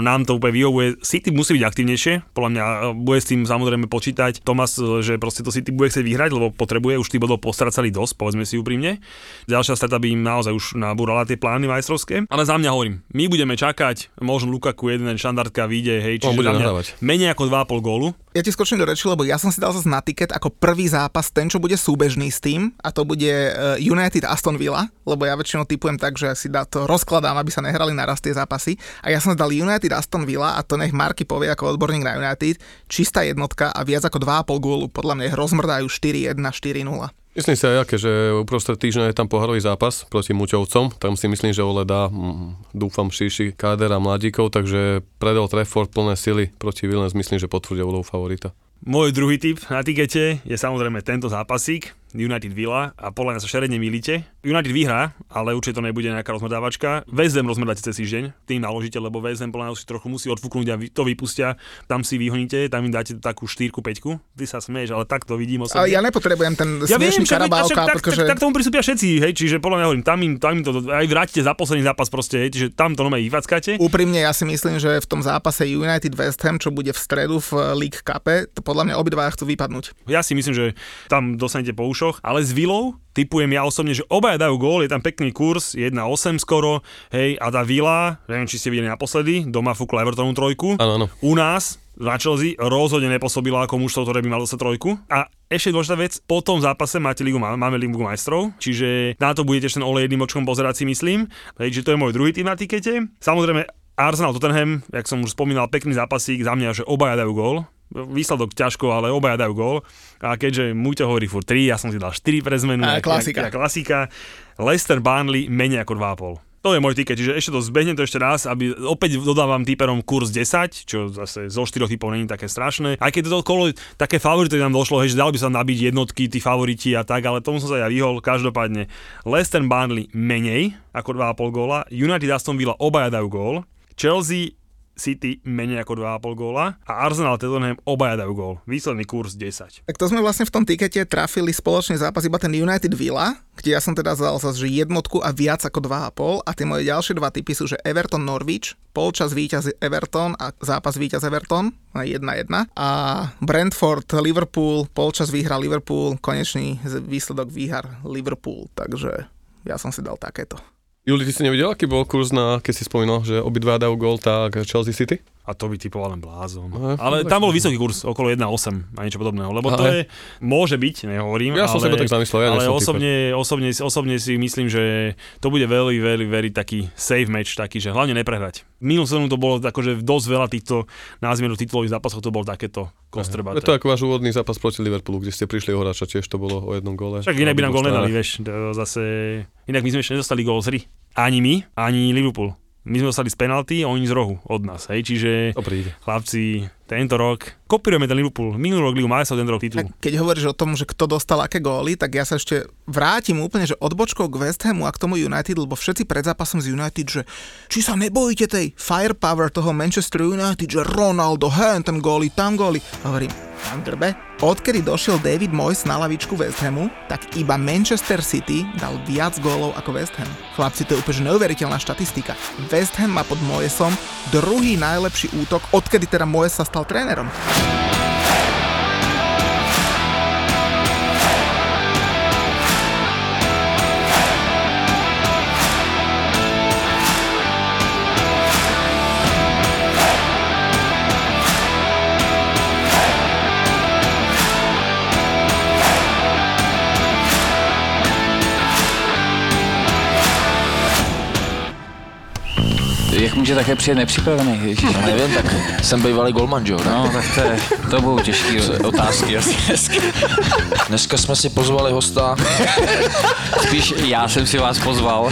nám to úplne vyhovuje. City musí byť aktívnejšie, podľa mňa bude s tým samozrejme počítať Tomas, že proste to City bude chcieť vyhrať, lebo potrebuje, už tých bodov postracali dosť, povedzme si úprimne. Ďalšia strata by im naozaj už nabúrala tie plány majstrovské. Ale za mňa hovorím, my budeme čakať, možno Lukaku jeden štandardka vyjde, hej, čiže bude menej ako 2,5 gólu. Ja ti skočím do reči, lebo ja som si dal zase na tiket ako prvý zápas ten, čo bude súbežný s tým, a to bude e, United Aston Villa, lebo ja väčšinou typujem tak, že si dá to rozkladám, aby sa nehrali naraz tie zápasy. A ja som dal United Aston Villa a to nech Marky povie ako odborník na United, čistá jednotka a viac ako 2,5 gólu. Podľa mňa ich rozmrdajú 4-1, 4-0. Myslím si aj aké, že uprostred týždňa je tam poharový zápas proti Muťovcom. Tam si myslím, že Ole dá, mm, dúfam, širší káder a mladíkov, takže predal Trefford plné sily proti Williams, myslím, že potvrdia úlohu favorita. Môj druhý tip na tikete je samozrejme tento zápasík, United Villa a podľa mňa sa šeredne milíte. United vyhrá, ale určite to nebude nejaká rozmrdávačka. West Ham rozmrdáte cez týždeň, tým naložíte, lebo West Ham podľa mňa si trochu musí odfúknúť a to vypustia, tam si vyhoníte, tam im dáte takú 4 5 Ty sa smieš, ale tak to vidím osobne. Ale ja nepotrebujem ten ja smiešný karabálka, tak, pretože... tak, tak, tomu pristúpia všetci, hej, čiže podľa mňa hovorím, tam im, tam im to aj vrátite za posledný zápas proste, hej, čiže tam to nome vyvackáte. Úprimne ja si myslím, že v tom zápase United West Ham, čo bude v stredu v League Cup, to podľa mňa obidva chcú vypadnúť. Ja si myslím, že tam dostanete po ušoch, ale s gólov. Typujem ja osobne, že obaja dajú gól, je tam pekný kurz, 1-8 skoro, hej, a tá Vila, neviem, či ste videli naposledy, doma fúkla Evertonu trojku. Áno, áno. U nás na Chelsea rozhodne nepôsobila ako mužstvo, ktoré by malo sa trojku. A ešte dôležitá vec, po tom zápase máte ligu, máme ligu majstrov, čiže na to budete ten ole jedným očkom pozerať si myslím. Takže to je môj druhý tým na tikete. Samozrejme, Arsenal Tottenham, jak som už spomínal, pekný zápasík, za mňa, že obaja dajú gól, výsledok ťažko, ale obaja dajú gól. A keďže Muťo hovorí furt 3, ja som si dal 4 pre zmenu. A, klasika. A, klasika. Leicester Burnley menej ako 2,5. To je môj tiket, čiže ešte to zbehnem to ešte raz, aby opäť dodávam typerom kurz 10, čo zase zo 4 typov není také strašné. Aj keď toto kolo také favority nám došlo, hej, že dal by sa nabiť jednotky, tí favoriti a tak, ale tomu som sa ja vyhol. Každopádne Leicester Burnley menej ako 2,5 góla, United Aston Villa obaja dajú gól, Chelsea City menej ako 2,5 góla a Arsenal Tottenham obaja dajú gól. Výsledný kurz 10. Tak to sme vlastne v tom tikete trafili spoločný zápas iba ten United Villa, kde ja som teda zal zase, že jednotku a viac ako 2,5 a tie moje ďalšie dva typy sú, že Everton Norwich, polčas víťaz Everton a zápas víťaz Everton na 1-1 a Brentford Liverpool, polčas výhra Liverpool, konečný výsledok výhar Liverpool, takže ja som si dal takéto. Juli, ty si nevidel, aký bol kurz na, keď si spomínal, že obidva dajú gól, tak Chelsea City? A to by typoval len blázon. Aha, ale tam bol vysoký kurz, okolo 1,8 a niečo podobného. Lebo Aha. to je, môže byť, nehovorím, ja som ale, seba tak zamyslel, ja ale osobne, osobne, osobne, si myslím, že to bude veľmi, veľmi, veľmi taký safe match, taký, že hlavne neprehrať. Minulú sezónu to bolo akože dosť veľa týchto názmierov titulových zápasov, to bol takéto kostrbaté. Je to ako váš úvodný zápas proti Liverpoolu, kde ste prišli o hráča, tiež to bolo o jednom gole. Však inak by nám gól nedali, vieš, zase, inak my sme ešte nedostali gól z hry. Ani my, ani Liverpool. My sme dostali z penalty, oni z rohu od nás, hej, čiže chlapci, tento rok kopírujeme ten Liverpool. Minulý rok Ligu majstrov, ten rok titul. Keď hovoríš o tom, že kto dostal aké góly, tak ja sa ešte vrátim úplne, že odbočkou k West Hamu a k tomu United, lebo všetci pred zápasom z United, že či sa nebojíte tej firepower toho Manchester United, že Ronaldo, hen, ten góly, tam góly. Hovorím, pán Drbe, odkedy došiel David Moyes na lavičku West Hamu, tak iba Manchester City dal viac gólov ako West Ham. Chlapci, to je úplne neuveriteľná štatistika. West Ham má pod Moyesom druhý najlepší útok, odkedy teda Moyes sa stal trenerom. Může také přijet nepřipravený, ježiš. No nevím, tak jsem bývalý golman, jo? ne? No, tak to, je, to budou těžký otázky asi dneska. Dneska jsme si pozvali hosta. Spíš já jsem si vás pozval.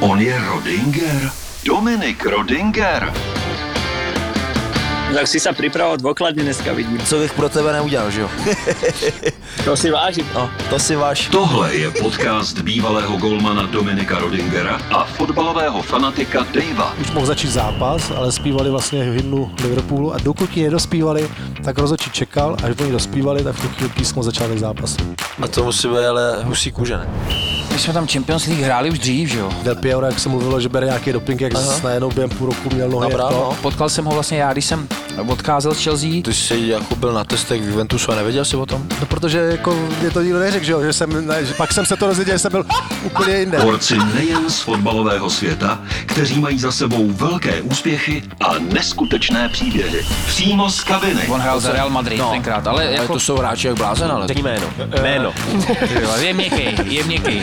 On je Rodinger. Dominik Rodinger. Tak si sa pripravoval dôkladne dneska, vidím. Co bych pro tebe neudělal, že jo? To si vážim. No, to si váš. Tohle je podcast bývalého golmana Dominika Rodingera a fotbalového fanatika Davea. už mohl začít zápas, ale zpívali vlastně hymnu Liverpoolu a dokud ji nedospívali, tak rozhodčí čekal, až oni dospívali, tak v tu chvíli písmo začátek zápasu. A to musí být ale husí kůže, ne? Jsme tam Champions League hráli už dřív, že jo? Del Piero, jak se mluvilo, že bere nějaký doping, jak Aha. najednou během půl roku měl nohy Dobrá, to. no. Potkal jsem ho vlastně já, když jsem odcházel z Chelsea. Ty jsi jako byl na testech v Juventusu a nevěděl jsi o tom? No, protože jako mě to nikdo neřekl, že jo, že jsem, ne, že pak jsem se to dozvěděl, že jsem byl úplně jinde. Borci nejen z fotbalového světa, kteří mají za sebou velké úspěchy a neskutečné příběhy. Přímo z kabiny. On hrál za Real Madrid No. tenkrát, ale Ale jako... to jsou hráči jak blázen, ale... Řekni jméno. Jméno. Je měkký, je měkký,